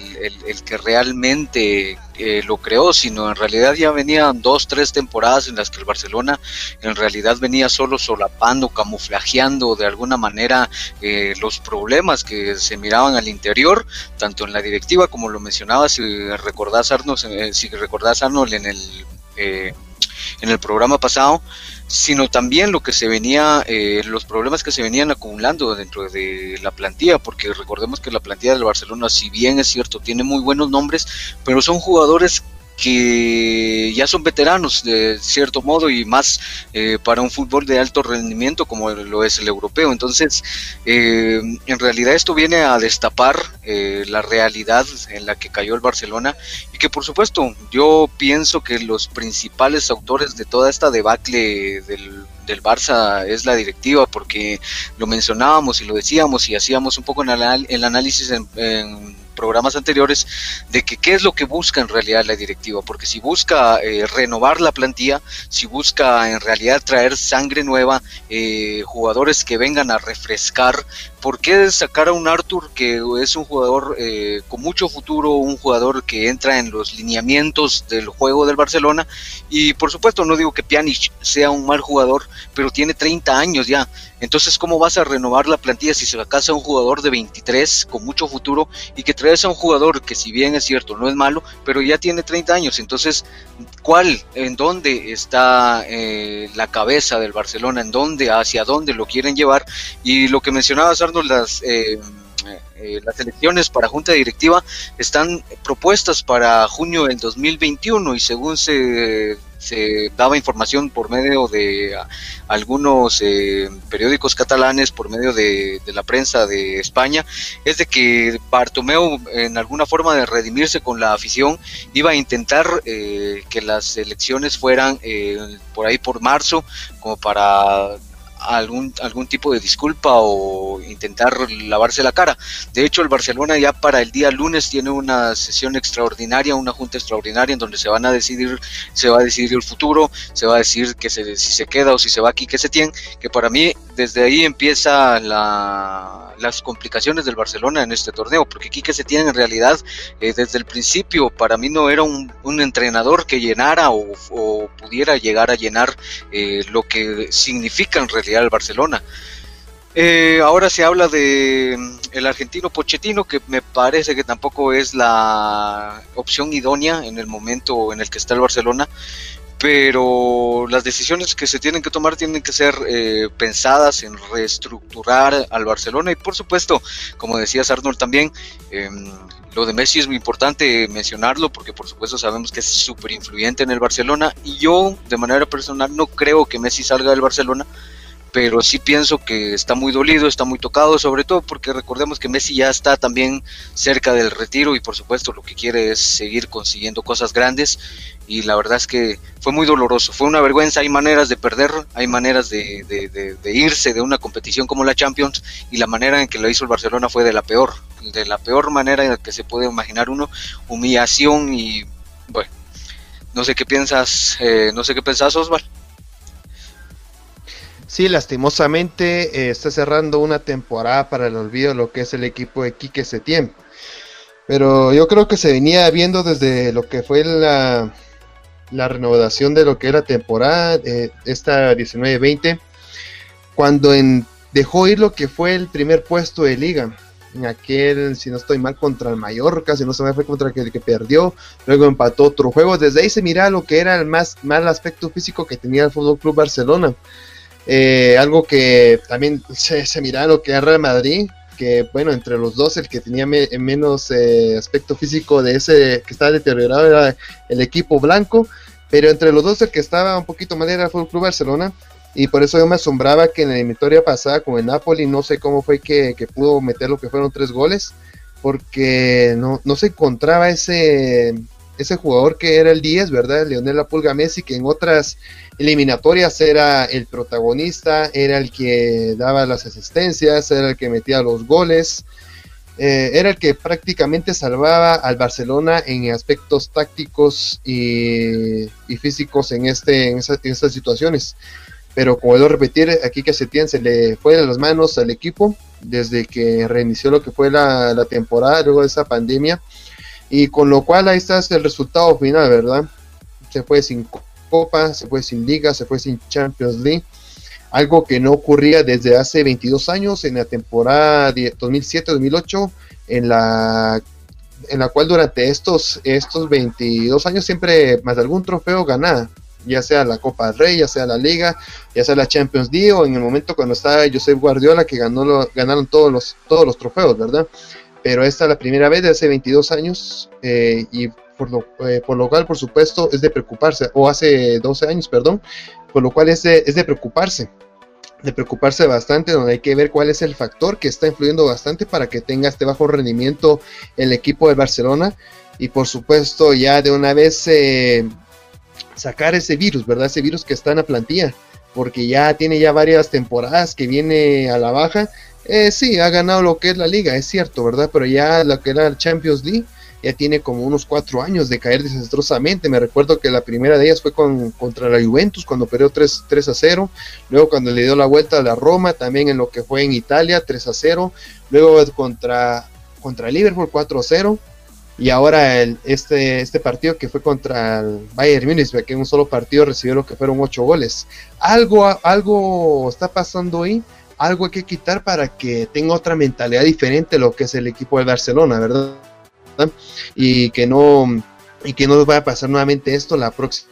Speaker 3: el que realmente eh, lo creó, sino en realidad ya venían dos, tres temporadas en las que el Barcelona en realidad venía solo solapando, camuflajeando de alguna manera eh, los problemas que se miraban al interior, tanto en la directiva como lo mencionaba, si recordás Arnold, eh, si recordás Arnold en el, en el programa pasado, sino también lo que se venía, los problemas que se venían acumulando dentro de la plantilla, porque recordemos que la plantilla del Barcelona, si bien es cierto, tiene muy buenos nombres, pero son jugadores que ya son veteranos de cierto modo y más eh, para un fútbol de alto rendimiento como lo es el europeo. Entonces, eh, en realidad esto viene a destapar eh, la realidad en la que cayó el Barcelona y que por supuesto yo pienso que los principales autores de toda esta debacle del del Barça es la directiva, porque lo mencionábamos y lo decíamos y hacíamos un poco el, análisis en programas anteriores de que qué es lo que busca en realidad la directiva, porque si busca eh, renovar la plantilla, si busca en realidad traer sangre nueva, eh, jugadores que vengan a refrescar, ¿por qué sacar a un Arthur que es un jugador eh, con mucho futuro, un jugador que entra en los lineamientos del juego del Barcelona? Y por supuesto no digo que Pjanic sea un mal jugador, pero tiene 30 años ya. Entonces, ¿cómo vas a renovar la plantilla si se casa un jugador de 23 con mucho futuro y que traes a un jugador que si bien es cierto, no es malo, pero ya tiene 30 años? Entonces, ¿cuál, en dónde está eh, la cabeza del Barcelona? ¿En dónde, hacia dónde lo quieren llevar? Y lo que mencionabas, Arnold, las... Eh, eh, las elecciones para junta directiva están propuestas para junio del 2021 y según se se daba información por medio de algunos eh, periódicos catalanes, por medio de, la prensa de España, es de que Bartomeu, en alguna forma de redimirse con la afición, iba a intentar eh, que las elecciones fueran eh, por ahí por marzo, como para algún, algún tipo de disculpa o intentar lavarse la cara. De hecho, el Barcelona ya para el día lunes tiene una sesión extraordinaria, una junta extraordinaria en donde se van a decidir, se va a decidir el futuro, se va a decir que se, si se queda o si se va aquí, que se tiene, que para mí desde ahí empieza las complicaciones del Barcelona en este torneo, porque Quique se tiene en realidad eh, desde el principio para mí no era un, entrenador que llenara o, pudiera llegar a llenar eh, lo que significa en el Barcelona. Eh, ahora se habla de mm, el argentino Pochettino, que me parece que tampoco es la opción idónea en el momento en el que está el Barcelona pero las decisiones que se tienen que tomar tienen que ser eh, pensadas en reestructurar al Barcelona y por supuesto, como decías Arnold también, em, lo de Messi es muy importante mencionarlo porque por supuesto sabemos que es súper influyente en el Barcelona y yo de manera personal no creo que Messi salga del Barcelona pero sí pienso que está muy dolido, está muy tocado, sobre todo porque recordemos que Messi ya está también cerca del retiro y por supuesto lo que quiere es seguir consiguiendo cosas grandes. Y la verdad es que fue muy doloroso, fue una vergüenza, hay maneras de perder, hay maneras de, irse de una competición como la Champions y la manera en que lo hizo el Barcelona fue de la peor, de la peor manera en que se puede imaginar uno, humillación y bueno, no sé qué piensas, eh, no sé qué pensás Osval.
Speaker 2: Sí, lastimosamente eh, está cerrando una temporada para el olvido lo que es el equipo de Quique Setién. Pero yo creo que se venía viendo desde lo que fue la, la renovación de lo que era temporada, eh, esta 19-20, cuando dejó ir lo que fue el primer puesto de liga. En aquel, si no estoy mal, contra el Mallorca, si no se me fue contra el que perdió, luego empató otro juego. Desde ahí se mira lo que era el más mal aspecto físico que tenía el Fútbol Club Barcelona. Eh, algo que también se, se mira lo que es Real Madrid, que bueno, entre los dos el que tenía menos eh, aspecto físico de ese que estaba deteriorado era el equipo blanco, pero entre los dos el que estaba un poquito mal era el Fútbol Club Barcelona. Y por eso yo me asombraba que en la eliminatoria pasada con el Napoli, no sé cómo fue que, que pudo meter lo que fueron tres goles, porque no, no se encontraba ese, ese jugador que era el 10, ¿verdad? Leonel La Pulga Messi, que en otras eliminatorias era el protagonista, era el que daba las asistencias, era el que metía los goles, eh, era el que prácticamente salvaba al Barcelona en aspectos tácticos y, físicos en, este, en, estas situaciones. Pero como debo repetir, aquí que Setién se le fue de las manos al equipo desde que reinició lo que fue la temporada, luego de esa pandemia y con lo cual ahí está el resultado final, ¿verdad? Se fue sin Copa, se fue sin Liga, se fue sin Champions League. Algo que no ocurría desde hace 22 años en la temporada 2007-2008, en la, en la cual durante estos, estos 22 años siempre más de algún trofeo ganaba ya sea la Copa del Rey, ya sea la Liga, ya sea la Champions League o en el momento cuando estaba Josep Guardiola que ganó lo, ganaron todos los, todos los trofeos, ¿verdad? Pero esta es la primera vez de hace 22 años eh, y por lo, eh, por lo cual, por supuesto, es de preocuparse, o hace 12 años, perdón, por lo cual es de, es de preocuparse, de preocuparse bastante, donde hay que ver cuál es el factor que está influyendo bastante para que tenga este bajo rendimiento el equipo de Barcelona y por supuesto ya de una vez eh, sacar ese virus, ¿verdad? Ese virus que está en la plantilla, porque ya tiene ya varias temporadas que viene a la baja eh, sí, ha ganado lo que es la liga, es cierto, ¿verdad? Pero ya lo que era el Champions League ya tiene como unos cuatro años de caer desastrosamente. Me recuerdo que la primera de ellas fue con, contra la Juventus cuando perdió 3, 3, a 0. Luego cuando le dio la vuelta a la Roma, también en lo que fue en Italia, 3 a 0. Luego contra, contra Liverpool, 4 a 0. Y ahora el, este, este partido que fue contra el Bayern Munich, que en un solo partido recibió lo que fueron 8 goles. Algo, algo está pasando ahí algo hay que quitar para que tenga otra mentalidad diferente lo que es el equipo de Barcelona, ¿verdad? Y que no y que no nos vaya a pasar nuevamente esto la próxima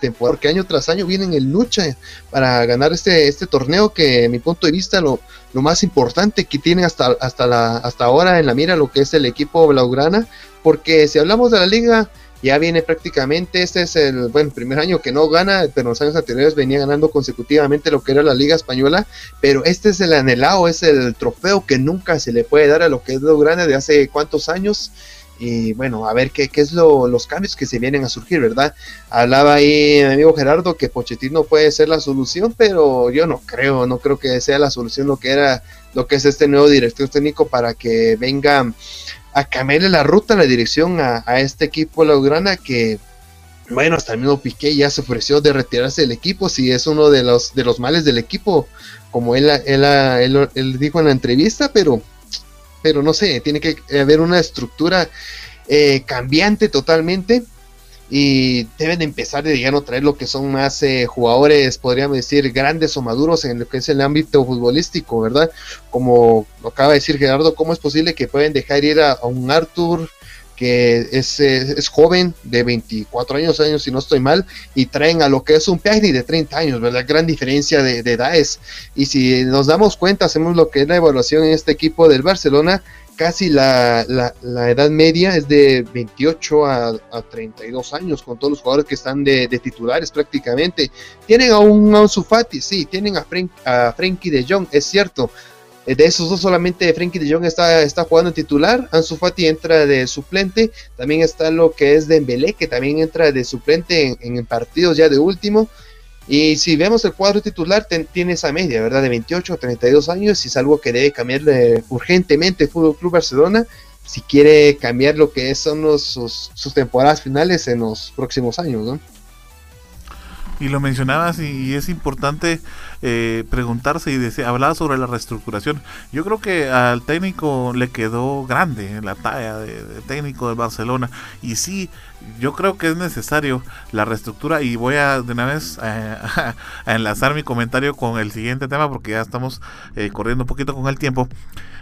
Speaker 2: temporada, porque año tras año vienen en lucha para ganar este, este torneo que, en mi punto de vista, lo, lo más importante que tiene hasta, hasta, la, hasta ahora en la mira lo que es el equipo blaugrana, porque si hablamos de la liga, ya viene prácticamente, este es el bueno, primer año que no gana, pero en los años anteriores venía ganando consecutivamente lo que era la Liga Española, pero este es el anhelado, es el trofeo que nunca se le puede dar a lo que es lo grande de hace cuántos años y bueno, a ver qué, qué es lo, los cambios que se vienen a surgir, ¿verdad? Hablaba ahí mi amigo Gerardo que Pochettino puede ser la solución, pero yo no creo, no creo que sea la solución lo que era, lo que es este nuevo director técnico para que venga a cambiarle la ruta, la dirección a, este equipo Laugrana que bueno, hasta el mismo Piqué ya se ofreció de retirarse del equipo, si es uno de los, de los males del equipo, como él, él, él, él dijo en la entrevista, pero pero no sé, tiene que haber una estructura eh, cambiante totalmente y deben empezar de ya no traer lo que son más eh, jugadores, podríamos decir, grandes o maduros en lo que es el ámbito futbolístico, ¿verdad? Como lo acaba de decir Gerardo, ¿cómo es posible que pueden dejar ir a un Arthur, que es, es, joven, de 24 años, años, si no estoy mal, y traen a lo que es un Piagni de 30 años, ¿verdad? Gran diferencia de, edades. Y si nos damos cuenta, hacemos lo que es la evaluación en este equipo del Barcelona, casi la, la, edad media es de 28 a, a, 32 años, con todos los jugadores que están de, titulares prácticamente. Tienen a un Ansu Fati, sí, tienen a, Frank, a Frankie de Jong, es cierto, eh, de esos dos solamente Frankie de Jong está, está jugando en titular, Ansu Fati entra de suplente, también está lo que es Dembélé que también entra de suplente en, partidos ya de último. Y si vemos el cuadro titular, tiene esa media, ¿verdad? De 28 a 32 años y es algo que debe cambiar urgentemente el Fútbol Club Barcelona si quiere cambiar lo que son sus, sus temporadas finales en los próximos años, ¿no?
Speaker 1: y lo mencionabas y, es importante eh, preguntarse y hablaba sobre la reestructuración. Yo creo que al técnico le quedó grande la talla de, técnico de Barcelona y sí, yo creo que es necesario la reestructura y voy a de una vez eh, a, enlazar mi comentario con el siguiente tema porque ya estamos eh, corriendo un poquito con el tiempo.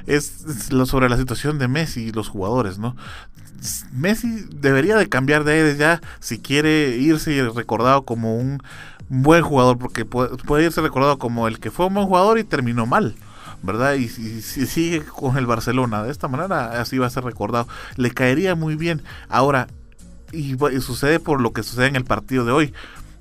Speaker 1: Es, lo sobre la situación de Messi y los jugadores, ¿no? Messi debería de cambiar de aires ya si quiere irse recordado como un buen jugador, porque puede, irse recordado como el que fue un buen jugador y terminó mal. ¿verdad? Y si, sigue con el Barcelona de esta manera, así va a ser recordado. Le caería muy bien. Ahora, y, sucede por lo que sucede en el partido de hoy.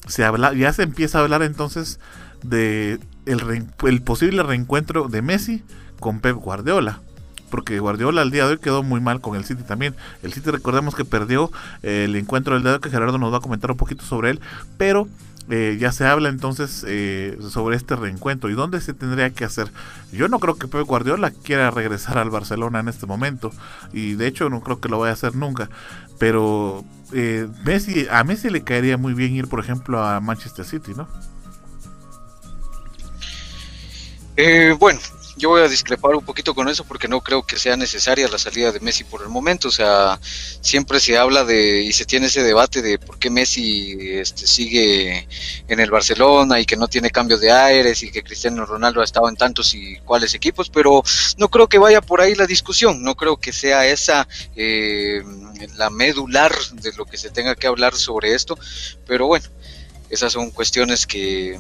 Speaker 1: Se habla, ya se empieza a hablar entonces de el, posible reencuentro de Messi con Pep Guardiola porque Guardiola al día de hoy quedó muy mal con el City también. El City recordemos que perdió eh, el encuentro del día que Gerardo nos va a comentar un poquito sobre él, pero eh, ya se habla entonces eh, sobre este reencuentro y dónde se tendría que hacer. Yo no creo que Pep Guardiola quiera regresar al Barcelona en este momento y de hecho no creo que lo vaya a hacer nunca, pero Messi, a Messi le caería muy bien ir por ejemplo a Manchester City, ¿no?
Speaker 3: bueno, yo voy a discrepar un poquito con eso porque no creo que sea necesaria la salida de Messi por el momento. O sea, siempre se habla de y se tiene ese debate de por qué Messi este, sigue en el Barcelona y que no tiene cambios de aires y que Cristiano Ronaldo ha estado en tantos y cuáles equipos, pero no creo que vaya por ahí la discusión. No creo que sea esa eh, la medular de lo que se tenga que hablar sobre esto. Pero bueno, esas son cuestiones que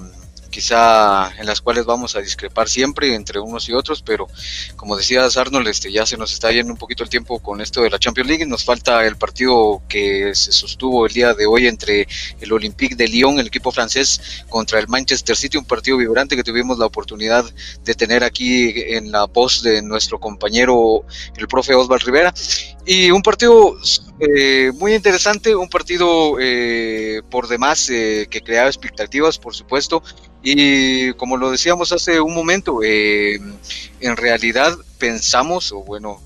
Speaker 3: quizá en las cuales vamos a discrepar siempre entre unos y otros, pero como decía Arnold, este, ya se nos está yendo un poquito el tiempo con esto de la Champions League, nos falta el partido que se sostuvo el día de hoy entre el Olympique de Lyon, el equipo francés, contra el Manchester City, un partido vibrante que tuvimos la oportunidad de tener aquí en la voz de nuestro compañero, el profe Osvaldo Rivera, y un partido eh, muy interesante, un partido eh, por demás eh, que creaba expectativas, por supuesto, y como lo decíamos hace un momento, en realidad pensamos, o bueno,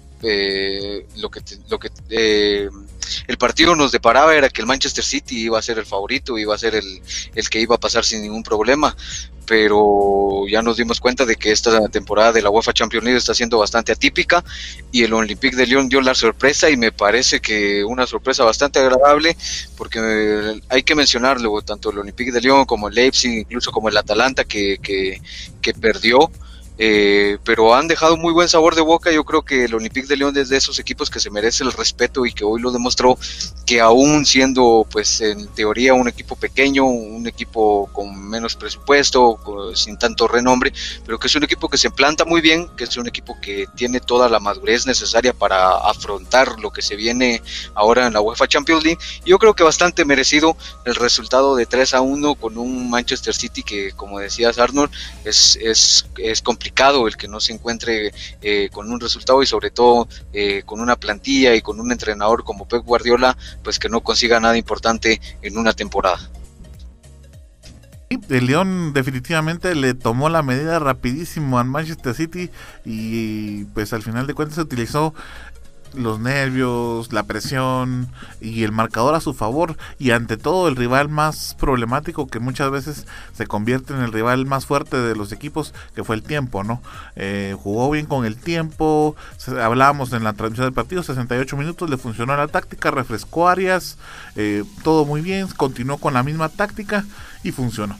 Speaker 3: lo que, lo que el partido nos deparaba era que el Manchester City iba a ser el favorito, iba a ser el, el que iba a pasar sin ningún problema pero ya nos dimos cuenta de que esta temporada de la UEFA Champions League está siendo bastante atípica y el Olympique de Lyon dio la sorpresa y me parece que una sorpresa bastante agradable porque hay que mencionarlo, tanto el Olympique de Lyon como el Leipzig, incluso como el Atalanta que, que, que perdió, eh, pero han dejado muy buen sabor de boca. Yo creo que el Olympique de Lyon es de esos equipos que se merece el respeto y que hoy lo demostró que aún siendo pues en teoría un equipo pequeño, un equipo con menos presupuesto, sin tanto renombre, pero que es un equipo que se planta muy bien, que es un equipo que tiene toda la madurez necesaria para afrontar lo que se viene ahora en la UEFA Champions League. Yo creo que bastante merecido el resultado de 3 a 1 con un Manchester City que, como decías Arnold, es, es, es complicado el que no se encuentre eh, con un resultado y sobre todo eh, con una plantilla y con un entrenador como Pep Guardiola pues que no consiga nada importante en una temporada.
Speaker 1: El León definitivamente le tomó la medida rapidísimo al Manchester City y pues al final de cuentas se utilizó los nervios, la presión y el marcador a su favor y ante todo el rival más problemático que muchas veces se convierte en el rival más fuerte de los equipos que fue el tiempo, ¿no? Eh, jugó bien con el tiempo, hablábamos en la transmisión del partido, 68 minutos, le funcionó la táctica, refrescó áreas, eh, todo muy bien, continuó con la misma táctica y funcionó.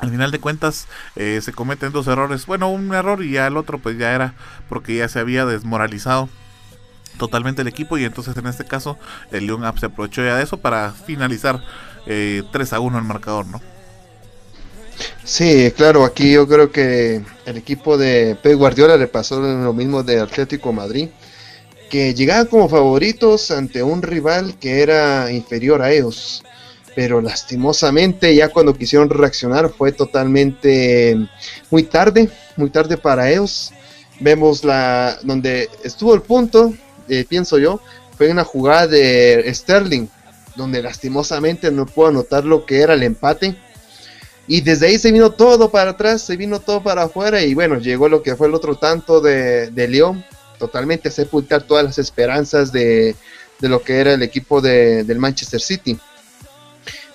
Speaker 1: Al final de cuentas eh, se cometen dos errores, bueno un error y ya el otro pues ya era porque ya se había desmoralizado totalmente el equipo y entonces en este caso el León se aprovechó ya de eso para finalizar eh, 3 a 1 el marcador, ¿no?
Speaker 2: Sí, claro, aquí yo creo que el equipo de Pep Guardiola le pasó lo mismo de Atlético Madrid, que llegaban como favoritos ante un rival que era inferior a ellos, pero lastimosamente ya cuando quisieron reaccionar fue totalmente muy tarde, muy tarde para ellos. Vemos la donde estuvo el punto, eh, pienso yo, fue una jugada de Sterling, donde lastimosamente no puedo anotar lo que era el empate. Y desde ahí se vino todo para atrás, se vino todo para afuera y bueno, llegó lo que fue el otro tanto de, de León, totalmente sepultar todas las esperanzas de, de lo que era el equipo de, del Manchester City.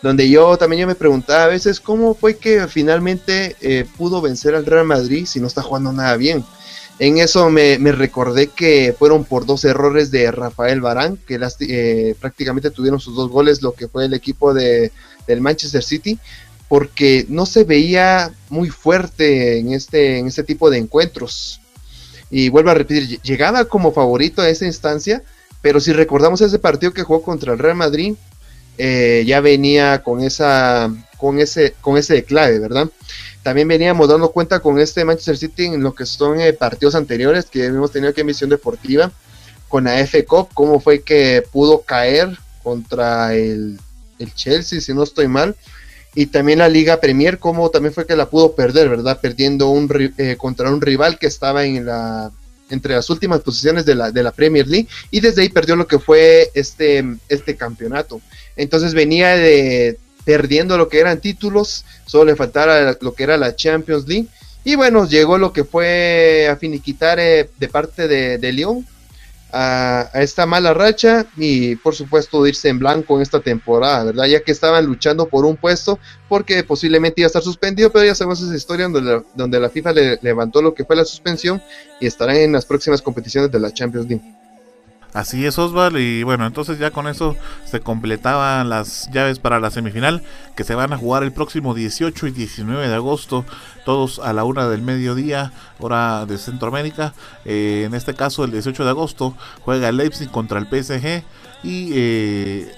Speaker 2: Donde yo también yo me preguntaba a veces cómo fue que finalmente eh, pudo vencer al Real Madrid si no está jugando nada bien. En eso me, recordé que fueron por dos errores de Rafael Barán, que eh, prácticamente tuvieron sus dos goles, lo que fue el equipo de, del Manchester City, porque no se veía muy fuerte en este, en este tipo de encuentros. Y vuelvo a repetir, llegaba como favorito a esa instancia, pero si recordamos ese partido que jugó contra el Real Madrid, eh, ya venía con esa con ese con ese declave, ¿verdad? También veníamos dando cuenta con este Manchester City en lo que son eh, partidos anteriores que hemos tenido aquí en Misión Deportiva con la F Cup, cómo fue que pudo caer contra el, Chelsea, si no estoy mal, y también la Liga Premier, cómo también fue que la pudo perder, ¿verdad? Perdiendo un, eh, contra un rival que estaba en la entre las últimas posiciones de la, de la Premier League y desde ahí perdió lo que fue este, este campeonato. Entonces venía de, perdiendo lo que eran títulos, solo le faltara lo que era la Champions League. Y bueno, llegó lo que fue a finiquitar eh, de parte de, de León a, esta mala racha y por supuesto irse en blanco en esta temporada, ¿verdad? Ya que estaban luchando por un puesto porque posiblemente iba a estar suspendido, pero ya sabemos esa historia donde la, donde la FIFA le levantó lo que fue la suspensión y estarán en las próximas competiciones de la Champions League.
Speaker 1: Así es Osval y bueno, entonces ya con eso se completaban las llaves para la semifinal que se van a jugar el próximo 18 y 19 de agosto, todos a la una del mediodía, hora de Centroamérica. Eh, en este caso el 18 de agosto juega Leipzig contra el PSG y... Eh,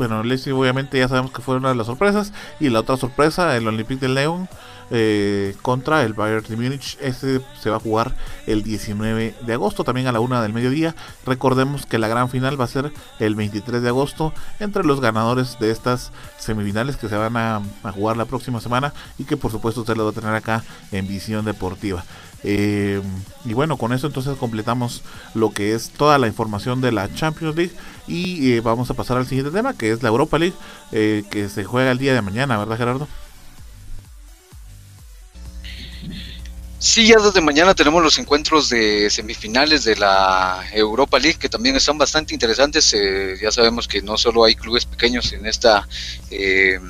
Speaker 1: bueno, Leipzig obviamente ya sabemos que fue una de las sorpresas y la otra sorpresa, el Olympique de León eh, contra el Bayern de Múnich. Este se va a jugar el 19 de agosto, también a la una del mediodía. Recordemos que la gran final va a ser el 23 de agosto entre los ganadores de estas semifinales que se van a, jugar la próxima semana y que por supuesto usted lo va a tener acá en Visión Deportiva. Eh, y bueno, con eso entonces completamos lo que es toda la información de la Champions League y eh, vamos a pasar al siguiente tema que es la Europa League que se juega el día de mañana, ¿verdad Gerardo?
Speaker 3: Sí, ya desde mañana tenemos los encuentros de semifinales de la Europa League que también están bastante interesantes. Eh, ya sabemos que no solo hay clubes pequeños en esta eh,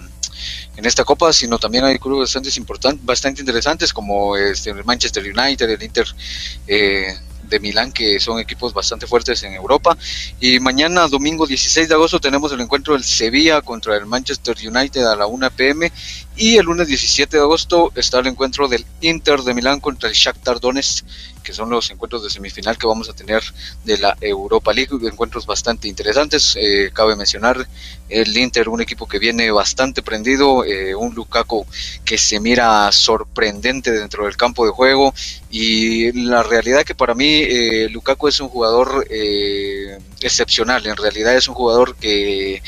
Speaker 3: en esta copa, sino también hay clubes bastante importantes, bastante interesantes como este, el Manchester United, el Inter. Eh, de Milán, que son equipos bastante fuertes en Europa. Y mañana, domingo 16 de agosto, tenemos el encuentro del Sevilla contra el Manchester United a la 1 pm. Y el lunes 17 de agosto está el encuentro del Inter de Milán contra el Shakhtar Donetsk. que son los encuentros de semifinal que vamos a tener de la Europa League, encuentros bastante interesantes. Eh, cabe mencionar el Inter, un equipo que viene bastante prendido, eh, un Lukaku que se mira sorprendente dentro del campo de juego y la realidad que para mí eh, Lukaku es un jugador excepcional, en realidad es un jugador que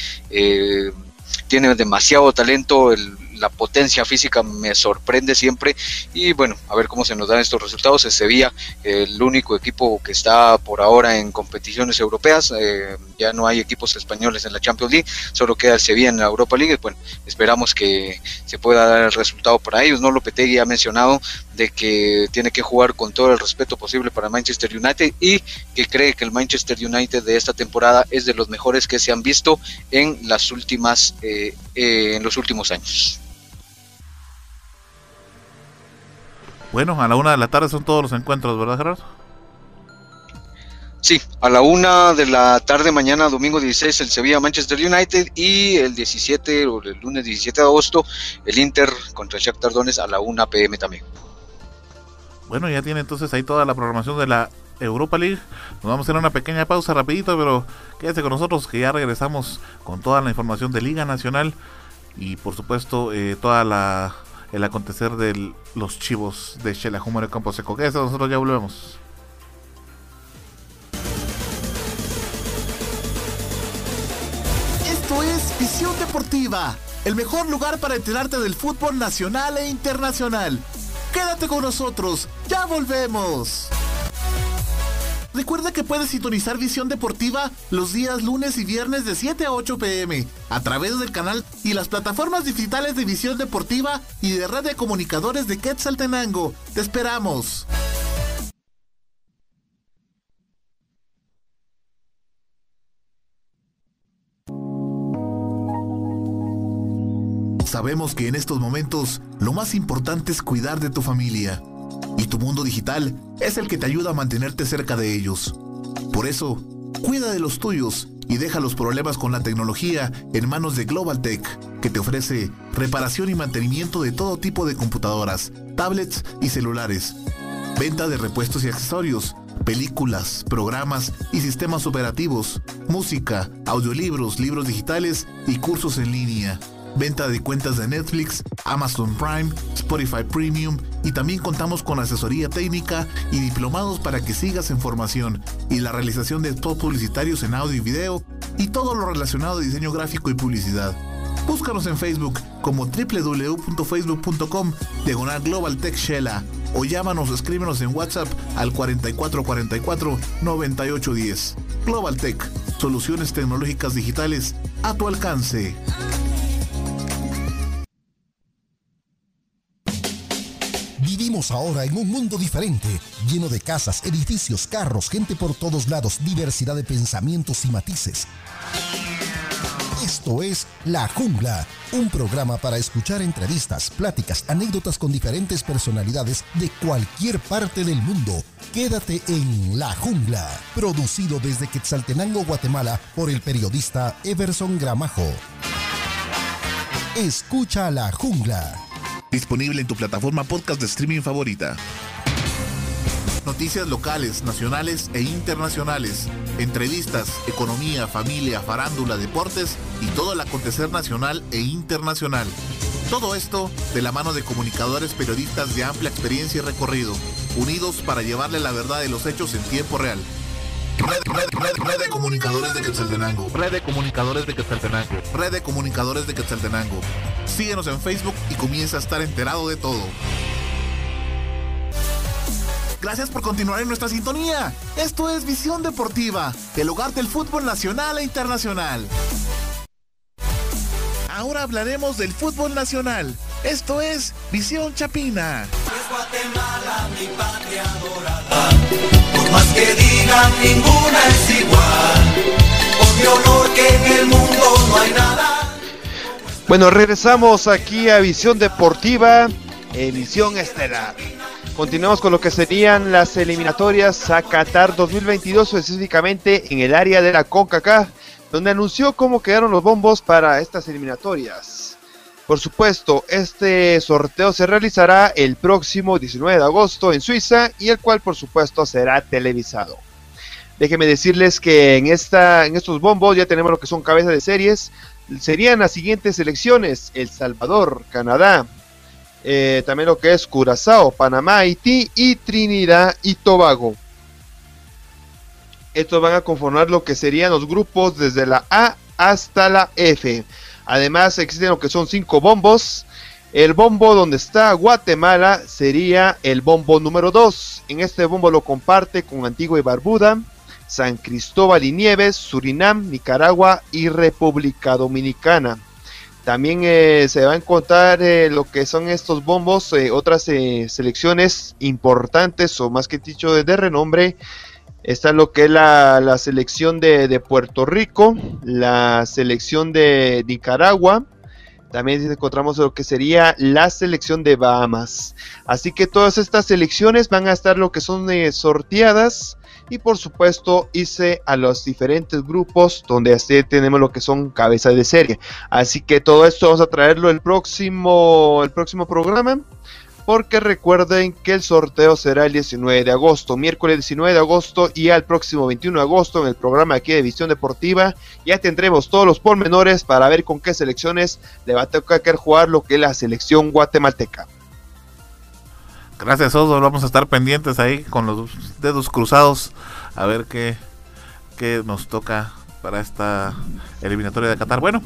Speaker 3: tiene demasiado talento, la potencia física me sorprende siempre y bueno, a ver cómo se nos dan estos resultados. Es Sevilla, el único equipo que está por ahora en competiciones europeas, eh, ya no hay equipos españoles en la Champions League, solo queda el Sevilla en la Europa League. Bueno, esperamos que se pueda dar el resultado para ellos. No Lopetegui ha mencionado de que tiene que jugar con todo el respeto posible para Manchester United y que cree que el Manchester United de esta temporada es de los mejores que se han visto en las últimas eh, eh, en los últimos años.
Speaker 4: Bueno, a la una de la tarde son todos los encuentros, ¿verdad, Gerardo?
Speaker 3: Sí, a la una de la tarde mañana, domingo 16, el Sevilla Manchester United y el 17 o el lunes 17 de agosto, el Inter contra el Shakhtar Donetsk a la 1 pm también.
Speaker 4: Bueno, ya tiene entonces ahí toda la programación de la Europa League. Nos vamos a hacer una pequeña pausa rapidito, pero quédese con nosotros que ya regresamos con toda la información de Liga Nacional y por supuesto eh, toda la el acontecer de los chivos de Shela Humor Campo Seco. Que eso nosotros ya volvemos.
Speaker 1: Esto es Visión Deportiva, el mejor lugar para enterarte del fútbol nacional e internacional. Quédate con nosotros, ya volvemos. Recuerda que puedes sintonizar Visión Deportiva los días lunes y viernes de 7 a 8 pm a través del canal y las plataformas digitales de Visión Deportiva y de Red de Comunicadores de Quetzaltenango. Te esperamos. Sabemos que en estos momentos lo más importante es cuidar de tu familia y tu mundo digital es el que te ayuda a mantenerte cerca de ellos. Por eso, cuida de los tuyos y deja los problemas con la tecnología en manos de Global Tech, que te ofrece reparación y mantenimiento de todo tipo de computadoras, tablets y celulares. Venta de repuestos y accesorios, películas, programas y sistemas operativos, música, audiolibros, libros digitales y cursos en línea venta de cuentas de Netflix, Amazon Prime, Spotify Premium y también contamos con asesoría técnica y diplomados para que sigas en formación y la realización de spots publicitarios en audio y video y todo lo relacionado a diseño gráfico y publicidad. Búscanos en Facebook como www.facebook.com diagonal Global Tech Shella o llámanos o escríbenos en WhatsApp al 4444 9810. Global Tech, soluciones tecnológicas digitales a tu alcance.
Speaker 5: Ahora en un mundo diferente, lleno de casas, edificios, carros, gente por todos lados, diversidad de pensamientos y matices. Esto es La Jungla, un programa para escuchar entrevistas, pláticas, anécdotas con diferentes personalidades de cualquier parte del mundo. Quédate en La Jungla, producido desde Quetzaltenango, Guatemala, por el periodista Everson Gramajo. Escucha La Jungla.
Speaker 1: Disponible en tu plataforma podcast de streaming favorita. Noticias locales, nacionales e internacionales. Entrevistas, economía, familia, farándula, deportes y todo el acontecer nacional e internacional. Todo esto de la mano de comunicadores periodistas de amplia experiencia y recorrido, unidos para llevarle la verdad de los hechos en tiempo real. Red, de comunicadores de Quetzaltenango.
Speaker 4: Red de comunicadores de Quetzaltenango.
Speaker 1: Red de comunicadores de Quetzaltenango. Síguenos en Facebook y comienza a estar enterado de todo. Gracias por continuar en nuestra sintonía. Esto es Visión Deportiva, el hogar del fútbol nacional e internacional. Ahora hablaremos del fútbol nacional. Esto es Visión Chapina. Guatemala, mi patria. Por más que digan, ninguna es igual.
Speaker 2: Bueno, regresamos aquí a Visión Deportiva, emisión estelar. Continuamos con lo que serían las eliminatorias a Qatar 2022, específicamente en el área de la CONCACAF, donde anunció cómo quedaron los bombos para estas eliminatorias. Por supuesto, este sorteo se realizará el próximo 19 de agosto en Suiza y el cual por supuesto será televisado. Déjenme decirles que en, esta, en estos bombos ya tenemos lo que son cabezas de series. Serían las siguientes selecciones: El Salvador, Canadá, eh, también lo que es Curazao, Panamá, Haití y Trinidad y Tobago. Estos van a conformar lo que serían los grupos desde la A hasta la F. Además existen lo que son cinco bombos. El bombo donde está Guatemala sería el bombo número 2. En este bombo lo comparte con Antigua y Barbuda, San Cristóbal y Nieves, Surinam, Nicaragua y República Dominicana. También eh, se va a encontrar eh, lo que son estos bombos, eh, otras selecciones importantes o más que dicho de renombre Está lo que es la, selección de, Puerto Rico, la selección de Nicaragua, también encontramos lo que sería la selección de Bahamas. Así que todas estas selecciones van a estar lo que son eh, sorteadas y por supuesto hice a los diferentes grupos donde así tenemos lo que son cabezas de serie. Así que todo esto vamos a traerlo el próximo, el próximo programa porque recuerden que el sorteo será el 19 de agosto, miércoles 19 de agosto y al próximo 21 de agosto en el programa aquí de Visión Deportiva ya tendremos todos los pormenores para ver con qué selecciones le va a tocar jugar lo que es la selección guatemalteca.
Speaker 1: Gracias Oso, vamos a estar pendientes ahí con los dedos cruzados a ver qué, qué nos toca para esta eliminatoria de Qatar. Bueno,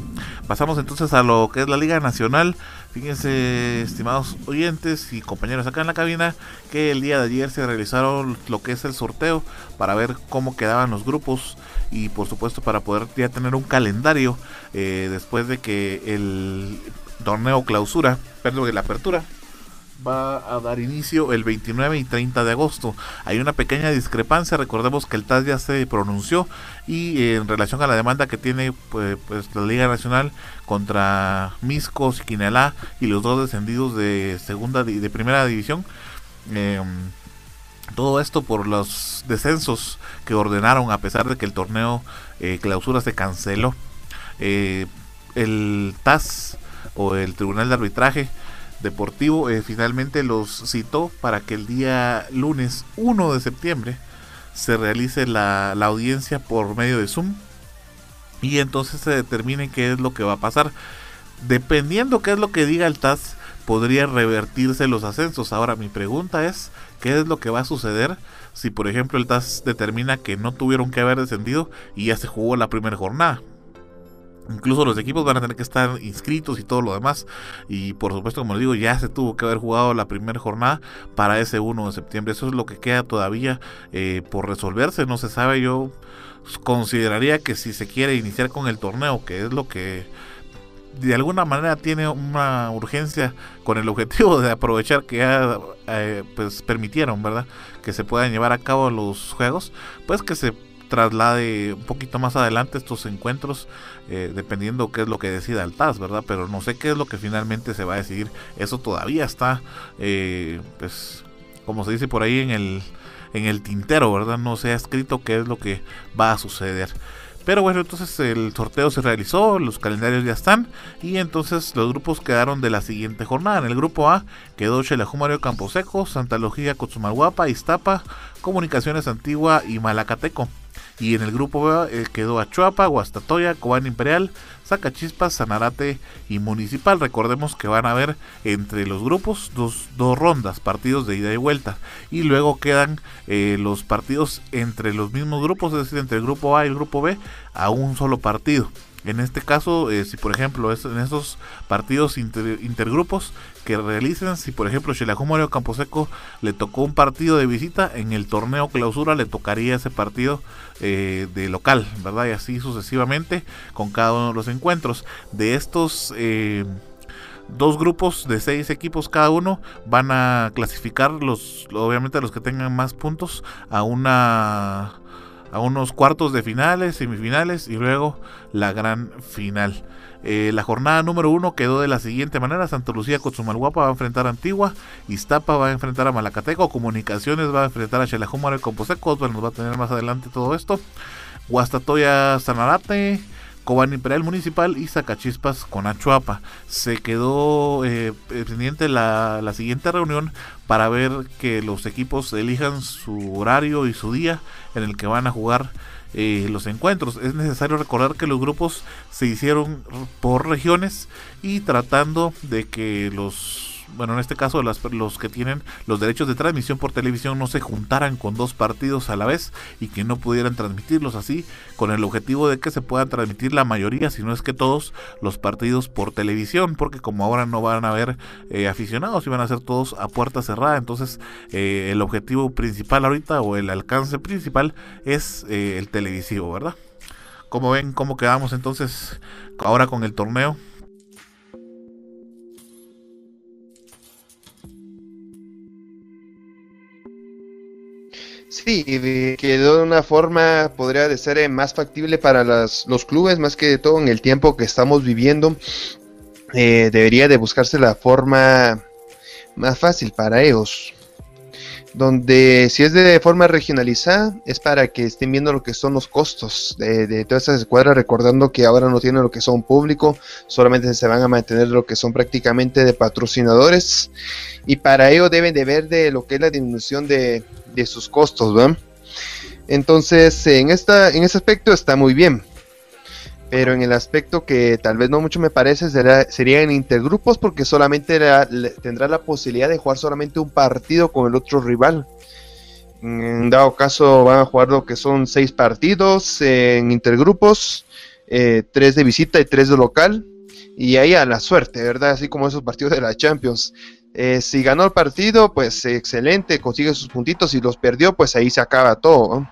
Speaker 1: pasamos entonces a lo que es la Liga Nacional. Fíjense, estimados oyentes y compañeros acá en la cabina, que el día de ayer se realizaron lo que es el sorteo para ver cómo quedaban los grupos y por supuesto para poder ya tener un calendario eh, después de que el torneo clausura, perdón, la apertura va a dar inicio el 29 y 30 de agosto. Hay una pequeña discrepancia, recordemos que el TAS ya se pronunció y eh, en relación a la demanda que tiene pues, pues la Liga Nacional contra Misco, Siquinalá y los dos descendidos de segunda de primera división. Em, todo esto por los descensos que ordenaron a pesar de que el torneo eh, clausura se canceló. Eh, el TAS o el Tribunal de Arbitraje Deportivo eh, finalmente los citó para que el día lunes 1 de septiembre se realice la, audiencia por medio de Zoom y entonces se determine qué es lo que va a pasar. Dependiendo qué es lo que diga el TAS, podría revertirse los ascensos. Ahora mi pregunta es, ¿qué es lo que va a suceder si por ejemplo el TAS determina que no tuvieron que haber descendido y ya se jugó la primera jornada? Incluso los equipos van a tener que estar inscritos y todo lo demás. Y por supuesto, como les digo, ya se tuvo que haber jugado la primera jornada para ese 1 de septiembre. Eso es lo que queda todavía eh, por resolverse. No se sabe. Yo consideraría que si se quiere iniciar con el torneo, que es lo que de alguna manera tiene una urgencia con el objetivo de aprovechar que ya eh, pues permitieron, ¿verdad? Que se puedan llevar a cabo los juegos, pues que se traslade un poquito más adelante estos encuentros, eh, dependiendo qué es lo que decida el TAS, ¿verdad? Pero no sé qué es lo que finalmente se va a decidir. Eso todavía está, eh, pues, como se dice por ahí en el, en el tintero, ¿verdad? No se ha escrito qué es lo que va a suceder. Pero bueno, entonces el sorteo se realizó, los calendarios ya están y entonces los grupos quedaron de la siguiente jornada. En el grupo A quedó Campo Camposeco, Santa Logía, Cochumalguapa, Iztapa, Comunicaciones Antigua y Malacateco. Y en el grupo B eh, quedó Achuapa, Guastatoya, Cobán Imperial, Zacachispas, Sanarate y Municipal. Recordemos que van a haber entre los grupos dos, dos rondas, partidos de ida y vuelta. Y luego quedan eh, los partidos entre los mismos grupos, es decir, entre el grupo A y el grupo B, a un solo partido. En este caso, eh, si por ejemplo en esos partidos intergrupos que realicen, si por ejemplo Xelajú Mario Camposeco le tocó un partido de visita, en el torneo clausura le tocaría ese partido eh, de local, ¿verdad? Y así sucesivamente con cada uno de los encuentros. De estos... Eh, dos grupos de seis equipos cada uno van a clasificar los obviamente los que tengan más puntos a una a unos cuartos de finales, semifinales y luego la gran final. Eh, la jornada número uno quedó de la siguiente manera: Santa Lucía Cochumalguapa va a enfrentar a Antigua, Iztapa va a enfrentar a Malacateco, Comunicaciones va a enfrentar a Chelajumar y Composeco, nos va a tener más adelante todo esto. Guastatoya Sanarate, Cobán Imperial Municipal y Zacachispas con Achuapa. Se quedó eh, pendiente la, la siguiente reunión para ver que los equipos elijan su horario y su día en el que van a jugar eh, los encuentros. Es necesario recordar que los grupos se hicieron por regiones y tratando de que los bueno, en este caso los que tienen los derechos de transmisión por televisión no se juntaran con dos partidos a la vez y que no pudieran transmitirlos así, con el objetivo de que se puedan transmitir la mayoría, si no es que todos los partidos por televisión, porque como ahora no van a haber eh, aficionados y van a ser todos a puerta cerrada, entonces eh, el objetivo principal ahorita o el alcance principal es eh, el televisivo, ¿verdad? Como ven, cómo quedamos entonces ahora con el torneo.
Speaker 2: Sí, quedó de una forma, podría ser eh, más factible para las, los clubes, más que todo en el tiempo que estamos viviendo. Eh, debería de buscarse la forma más fácil para ellos. Donde si es de forma regionalizada, es para que estén viendo lo que son los costos de, de todas esas escuadras, recordando que ahora no tienen lo que son público, solamente se van a mantener lo que son prácticamente de patrocinadores. Y para ello deben de ver de lo que es la disminución de, de sus costos, ¿verdad? Entonces, en, esta, en ese aspecto está muy bien. Pero en el aspecto que tal vez no mucho me parece sería en intergrupos porque solamente tendrá la posibilidad de jugar solamente un partido con el otro rival. En dado caso van a jugar lo que son seis partidos en intergrupos, eh, tres de visita y tres de local. Y ahí a la suerte, ¿verdad? Así como esos partidos de la Champions. Eh, si ganó el partido, pues excelente, consigue sus puntitos. Si los perdió, pues ahí se acaba todo.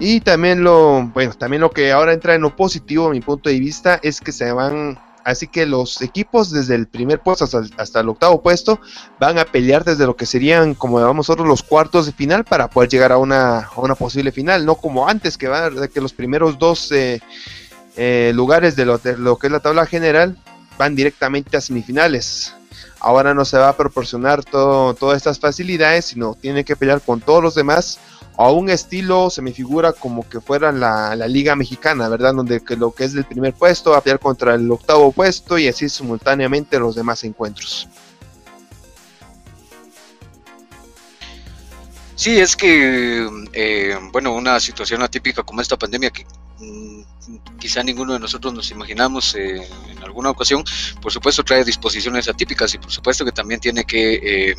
Speaker 2: Y también lo, bueno, también lo que ahora entra en lo positivo, a mi punto de vista, es que se van, así que los equipos desde el primer puesto hasta el, octavo puesto van a pelear desde lo que serían, como llamamos nosotros, los cuartos de final para poder llegar a una, una posible final, no como antes que va, que los primeros dos eh, eh, lugares de lo, de lo que es la tabla general van directamente a semifinales ahora no se va a proporcionar todo, todas estas facilidades, sino tiene que pelear con todos los demás a un estilo se me figura como que fuera la, liga mexicana, ¿verdad? Donde que lo que es del primer puesto va a pelear contra el octavo puesto y así simultáneamente los demás encuentros.
Speaker 3: Sí, es que, eh, bueno, una situación atípica como esta pandemia que quizá ninguno de nosotros nos imaginamos eh, en alguna ocasión, por supuesto trae disposiciones atípicas y por supuesto que también tiene que eh,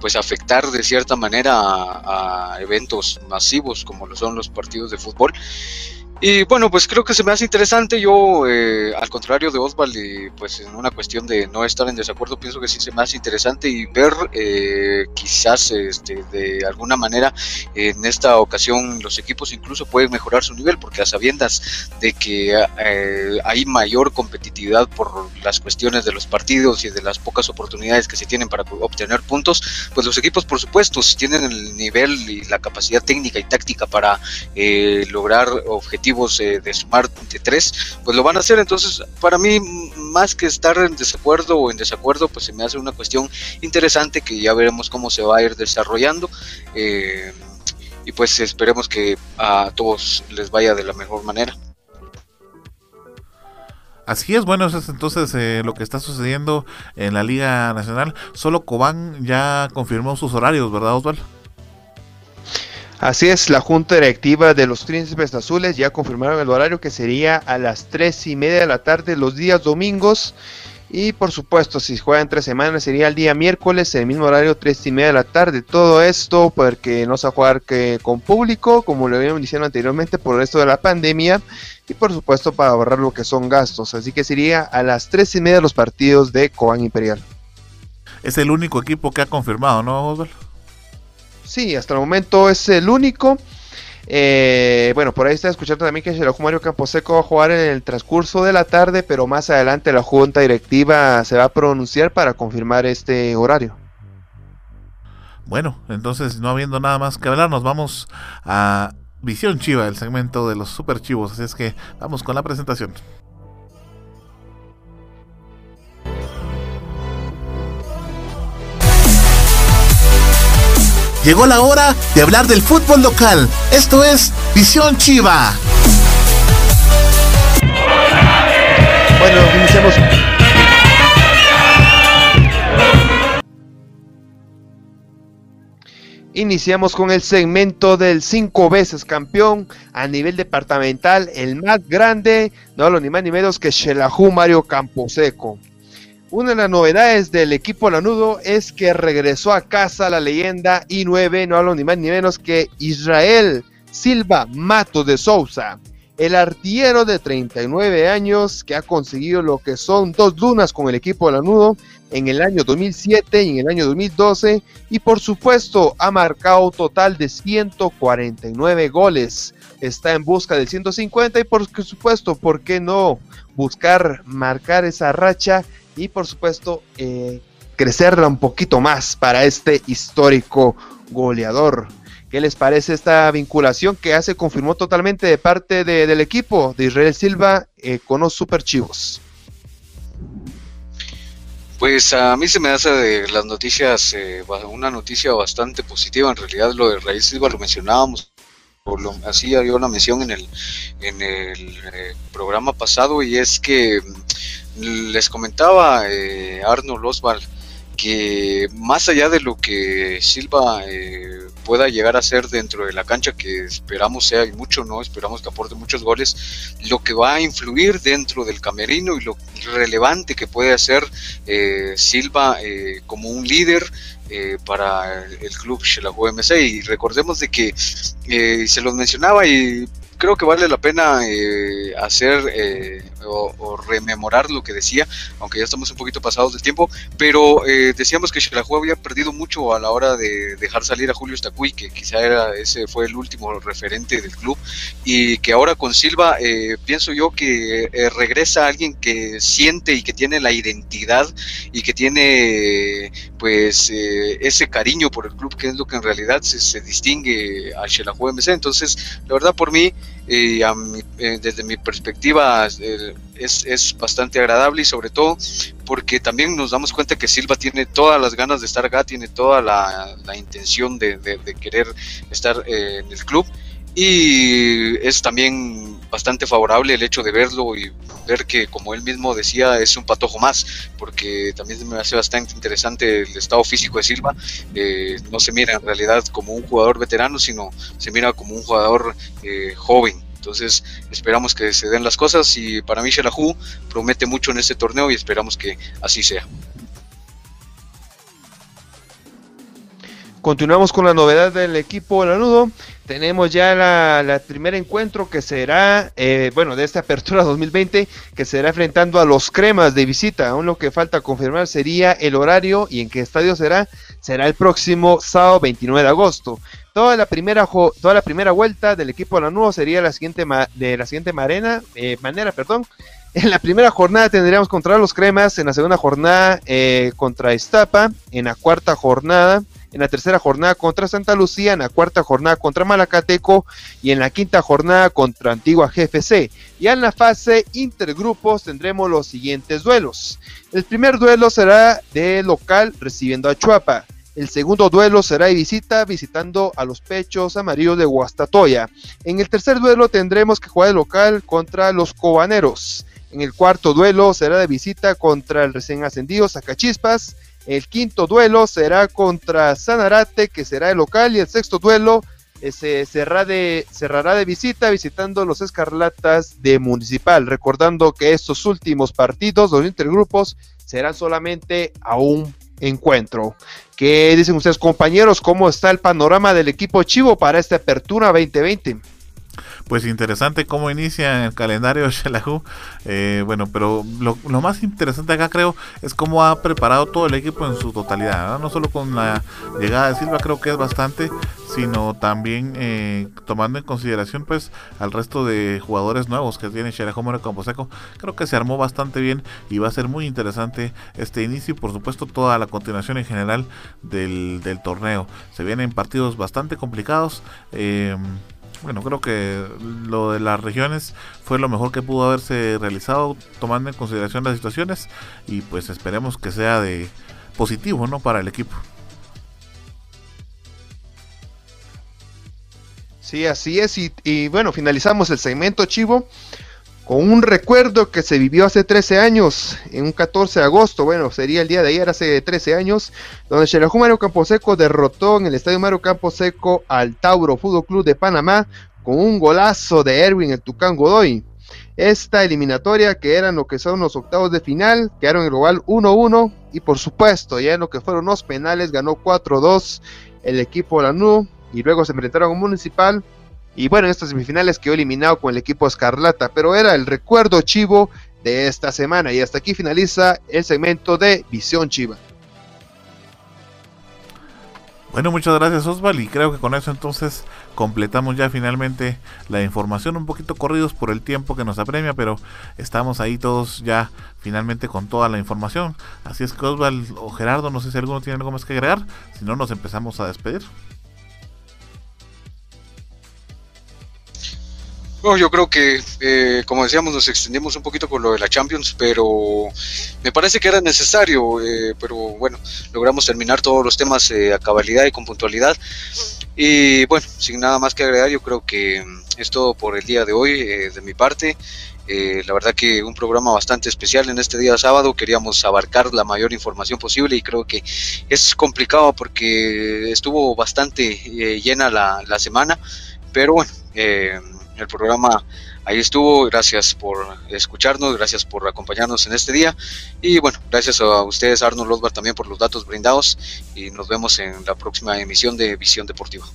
Speaker 3: pues afectar de cierta manera a, eventos masivos como lo son los partidos de fútbol y bueno, pues creo que se me hace interesante. Yo, eh, al contrario de Oswald, y pues en una cuestión de no estar en desacuerdo, pienso que sí se me hace interesante y ver eh, quizás este, de alguna manera en esta ocasión los equipos incluso pueden mejorar su nivel, porque a sabiendas de que eh, hay mayor competitividad por las cuestiones de los partidos y de las pocas oportunidades que se tienen para obtener puntos, pues los equipos, por supuesto, tienen el nivel y la capacidad técnica y táctica para lograr objetivos eh, de de tres, pues lo van a hacer. Entonces, para mí, más que estar en desacuerdo o en desacuerdo, pues se me hace una cuestión interesante que ya veremos cómo se va a ir desarrollando. Eh, y pues esperemos que a todos les vaya de la mejor manera.
Speaker 1: Así es, bueno, eso es entonces eh, lo que está sucediendo en la Liga Nacional. Solo Cobán ya confirmó sus horarios, ¿verdad, Osvaldo?
Speaker 2: Así es, la junta directiva de los Príncipes Azules ya confirmaron el horario que sería a las tres y media de la tarde los días domingos. Y por supuesto, si juegan tres semanas sería el día miércoles, el mismo horario, tres y media de la tarde. Todo esto porque no se va a jugar con público, como lo habíamos dicho anteriormente, por esto de la pandemia. Y por supuesto para ahorrar lo que son gastos. Así que sería a las tres y media los partidos de Cobán Imperial.
Speaker 1: Es el único equipo que ha confirmado, ¿no, Osvaldo?
Speaker 2: Sí, hasta el momento es el único. Eh, bueno, por ahí está escuchando también que el Mario Camposeco va a jugar en el transcurso de la tarde, pero más adelante la junta directiva se va a pronunciar para confirmar este horario.
Speaker 1: Bueno, entonces no habiendo nada más que hablar, nos vamos a Visión Chiva, el segmento de los super chivos. Así es que vamos con la presentación.
Speaker 6: llegó la hora de hablar del fútbol local. Esto es Visión Chiva.
Speaker 2: Bueno, iniciamos. Iniciamos con el segmento del cinco veces campeón a nivel departamental, el más grande, no lo ni más ni menos que Shelahu Mario Camposeco. Una de las novedades del equipo Lanudo es que regresó a casa la leyenda I9, no hablo ni más ni menos que Israel Silva Mato de Sousa, el artillero de 39 años que ha conseguido lo que son dos lunas con el equipo Lanudo en el año 2007 y en el año 2012 y por supuesto ha marcado total de 149 goles. Está en busca del 150 y por supuesto, ¿por qué no buscar marcar esa racha y por supuesto eh, crecerla un poquito más para este histórico goleador? ¿Qué les parece esta vinculación que hace confirmó totalmente de parte del equipo de Israel Silva eh, con los Super Chivos?
Speaker 3: Pues a mí se me hace de las noticias eh, una noticia bastante positiva. En realidad lo de Raíz Silva lo mencionábamos, lo, así había una mención en el, en el eh, programa pasado y es que mm, les comentaba eh, Arnold Oswald que más allá de lo que Silva eh, pueda llegar a ser dentro de la cancha, que esperamos sea y mucho, ¿no? Esperamos que aporte muchos goles, lo que va a influir dentro del camerino y lo relevante que puede hacer eh, Silva como un líder para el club Shelahu MC. Y recordemos de que se los mencionaba y creo que vale la pena eh, hacer eh, o, rememorar lo que decía, aunque ya estamos un poquito pasados del tiempo, pero eh, decíamos que Xelajú había perdido mucho a la hora de dejar salir a Julio Estacuy, que quizá era, ese fue el último referente del club, y que ahora con Silva pienso yo que regresa alguien que siente y que tiene la identidad y que tiene pues ese cariño por el club, que es lo que en realidad se, distingue a Xelajú MC. Entonces, la verdad por mí, y eh, desde mi perspectiva eh, es, bastante agradable y sobre todo porque también nos damos cuenta que Silva tiene todas las ganas de estar acá, tiene toda la, intención de, querer estar eh, en el club y es también bastante favorable el hecho de verlo y ver que como él mismo decía es un patojo más porque también me hace bastante interesante el estado físico de Silva eh, no se mira en realidad como un jugador veterano sino se mira como un jugador eh, joven entonces esperamos que se den las cosas y para mí Shelahu promete mucho en este torneo y esperamos que así sea.
Speaker 2: Continuamos con la novedad del equipo Lanudo. Tenemos ya la, primer encuentro que será, eh, bueno, de esta apertura 2020, que será enfrentando a los cremas de visita. Aún lo que falta confirmar sería el horario y en qué estadio será. Será el próximo sábado 29 de agosto. Toda la primera, toda la primera vuelta del equipo Lanudo sería la siguiente de la siguiente marena, eh, manera. Perdón. En la primera jornada tendríamos contra los cremas, en la segunda jornada eh, contra Estapa, en la cuarta jornada en la tercera jornada contra Santa Lucía, en la cuarta jornada contra Malacateco y en la quinta jornada contra Antigua GFC. Y en la fase intergrupos tendremos los siguientes duelos. El primer duelo será de local recibiendo a Chuapa. El segundo duelo será de visita visitando a los pechos amarillos de Guastatoya. En el tercer duelo tendremos que jugar de local contra los cobaneros. En el cuarto duelo será de visita contra el recién ascendido Zacachispas. El quinto duelo será contra Sanarate, que será el local, y el sexto duelo eh, se cerrará de, cerrará de visita visitando los Escarlatas de Municipal, recordando que estos últimos partidos, los intergrupos, serán solamente a un encuentro. ¿Qué dicen ustedes compañeros? ¿Cómo está el panorama del equipo Chivo para esta apertura 2020?
Speaker 1: Pues interesante cómo inicia el calendario Shelahu. Eh, bueno, pero lo, más interesante acá creo es cómo ha preparado todo el equipo en su totalidad. No solo con la llegada de Silva creo que es bastante, sino también eh, tomando en consideración pues al resto de jugadores nuevos que tiene Shelahu More Camposeco. Creo que se armó bastante bien y va a ser muy interesante este inicio y por supuesto toda la continuación en general del, del torneo. Se vienen partidos bastante complicados. Eh, bueno, creo que lo de las regiones fue lo mejor que pudo haberse realizado tomando en consideración las situaciones y pues esperemos que sea de positivo, ¿no? Para el equipo.
Speaker 2: Sí, así es. Y, y bueno, finalizamos el segmento Chivo con un recuerdo que se vivió hace 13 años, en un 14 de agosto, bueno, sería el día de ayer, hace 13 años, donde Xelajú Mario Camposeco derrotó en el Estadio Mario Camposeco al Tauro Fútbol Club de Panamá con un golazo de Erwin el Tucán Godoy. Esta eliminatoria que eran lo que son los octavos de final, quedaron en global 1-1 y por supuesto ya en lo que fueron los penales ganó 4-2 el equipo Lanú y luego se enfrentaron a Municipal y bueno en estas semifinales quedó eliminado con el equipo Escarlata, pero era el recuerdo chivo de esta semana y hasta aquí finaliza el segmento de Visión Chiva.
Speaker 1: Bueno, muchas gracias Osval y creo que con eso entonces completamos ya finalmente la información, un poquito corridos por el tiempo que nos apremia, pero estamos ahí todos ya finalmente con toda la información. Así es que Osval o Gerardo, no sé si alguno tiene algo más que agregar, si no nos empezamos a despedir.
Speaker 3: Yo creo que, eh, como decíamos, nos extendimos un poquito con lo de la Champions, pero me parece que era necesario, eh, pero bueno, logramos terminar todos los temas eh, a cabalidad y con puntualidad. Y bueno, sin nada más que agregar, yo creo que es todo por el día de hoy de mi parte. la verdad que un programa bastante especial en este día sábado. Queríamos abarcar la mayor información posible y creo que es complicado porque estuvo bastante llena la, la, semana. Pero bueno, el programa ahí estuvo. Gracias por escucharnos, gracias por acompañarnos en este día. Y bueno, gracias a ustedes, Arnold Losbar, también por los datos brindados. Y nos vemos en la próxima emisión de Visión Deportiva.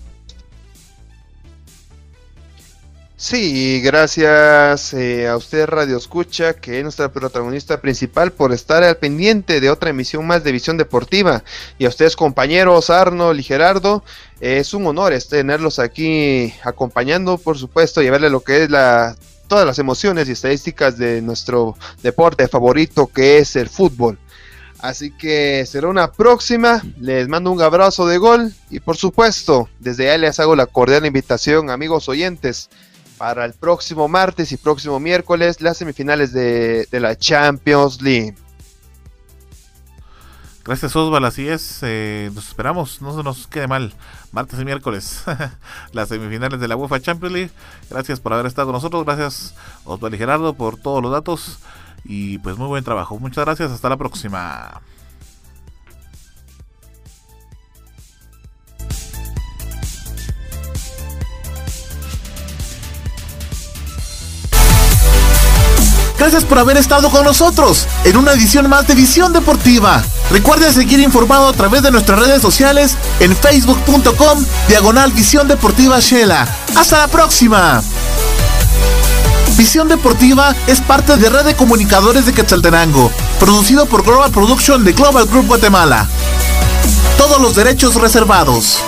Speaker 2: Sí, gracias eh, a usted Radio Escucha, que es nuestra protagonista principal, por estar al pendiente de otra emisión más de Visión Deportiva. Y a ustedes compañeros Arnold y Gerardo, es un honor tenerlos aquí acompañando, por supuesto, y verle lo que es la todas las emociones y estadísticas de nuestro deporte favorito que es el fútbol. Así que será una próxima. Les mando un abrazo de gol y por supuesto, desde ya les hago la cordial invitación, amigos oyentes para el próximo martes y próximo miércoles las semifinales de, la Champions League.
Speaker 1: Gracias Osval, así es, eh, nos esperamos, no se nos quede mal, martes y miércoles, las semifinales de la UEFA Champions League. Gracias por haber estado con nosotros, gracias Osval y Gerardo por todos los datos y pues muy buen trabajo. Muchas gracias, hasta la próxima.
Speaker 6: Gracias por haber estado con nosotros en una edición más de Visión Deportiva. Recuerde seguir informado a través de nuestras redes sociales en facebook.com diagonal Visión Deportiva Shela. Hasta la próxima. Visión Deportiva es parte de Red de Comunicadores de Quetzaltenango, producido por Global Production de Global Group Guatemala. Todos los derechos reservados.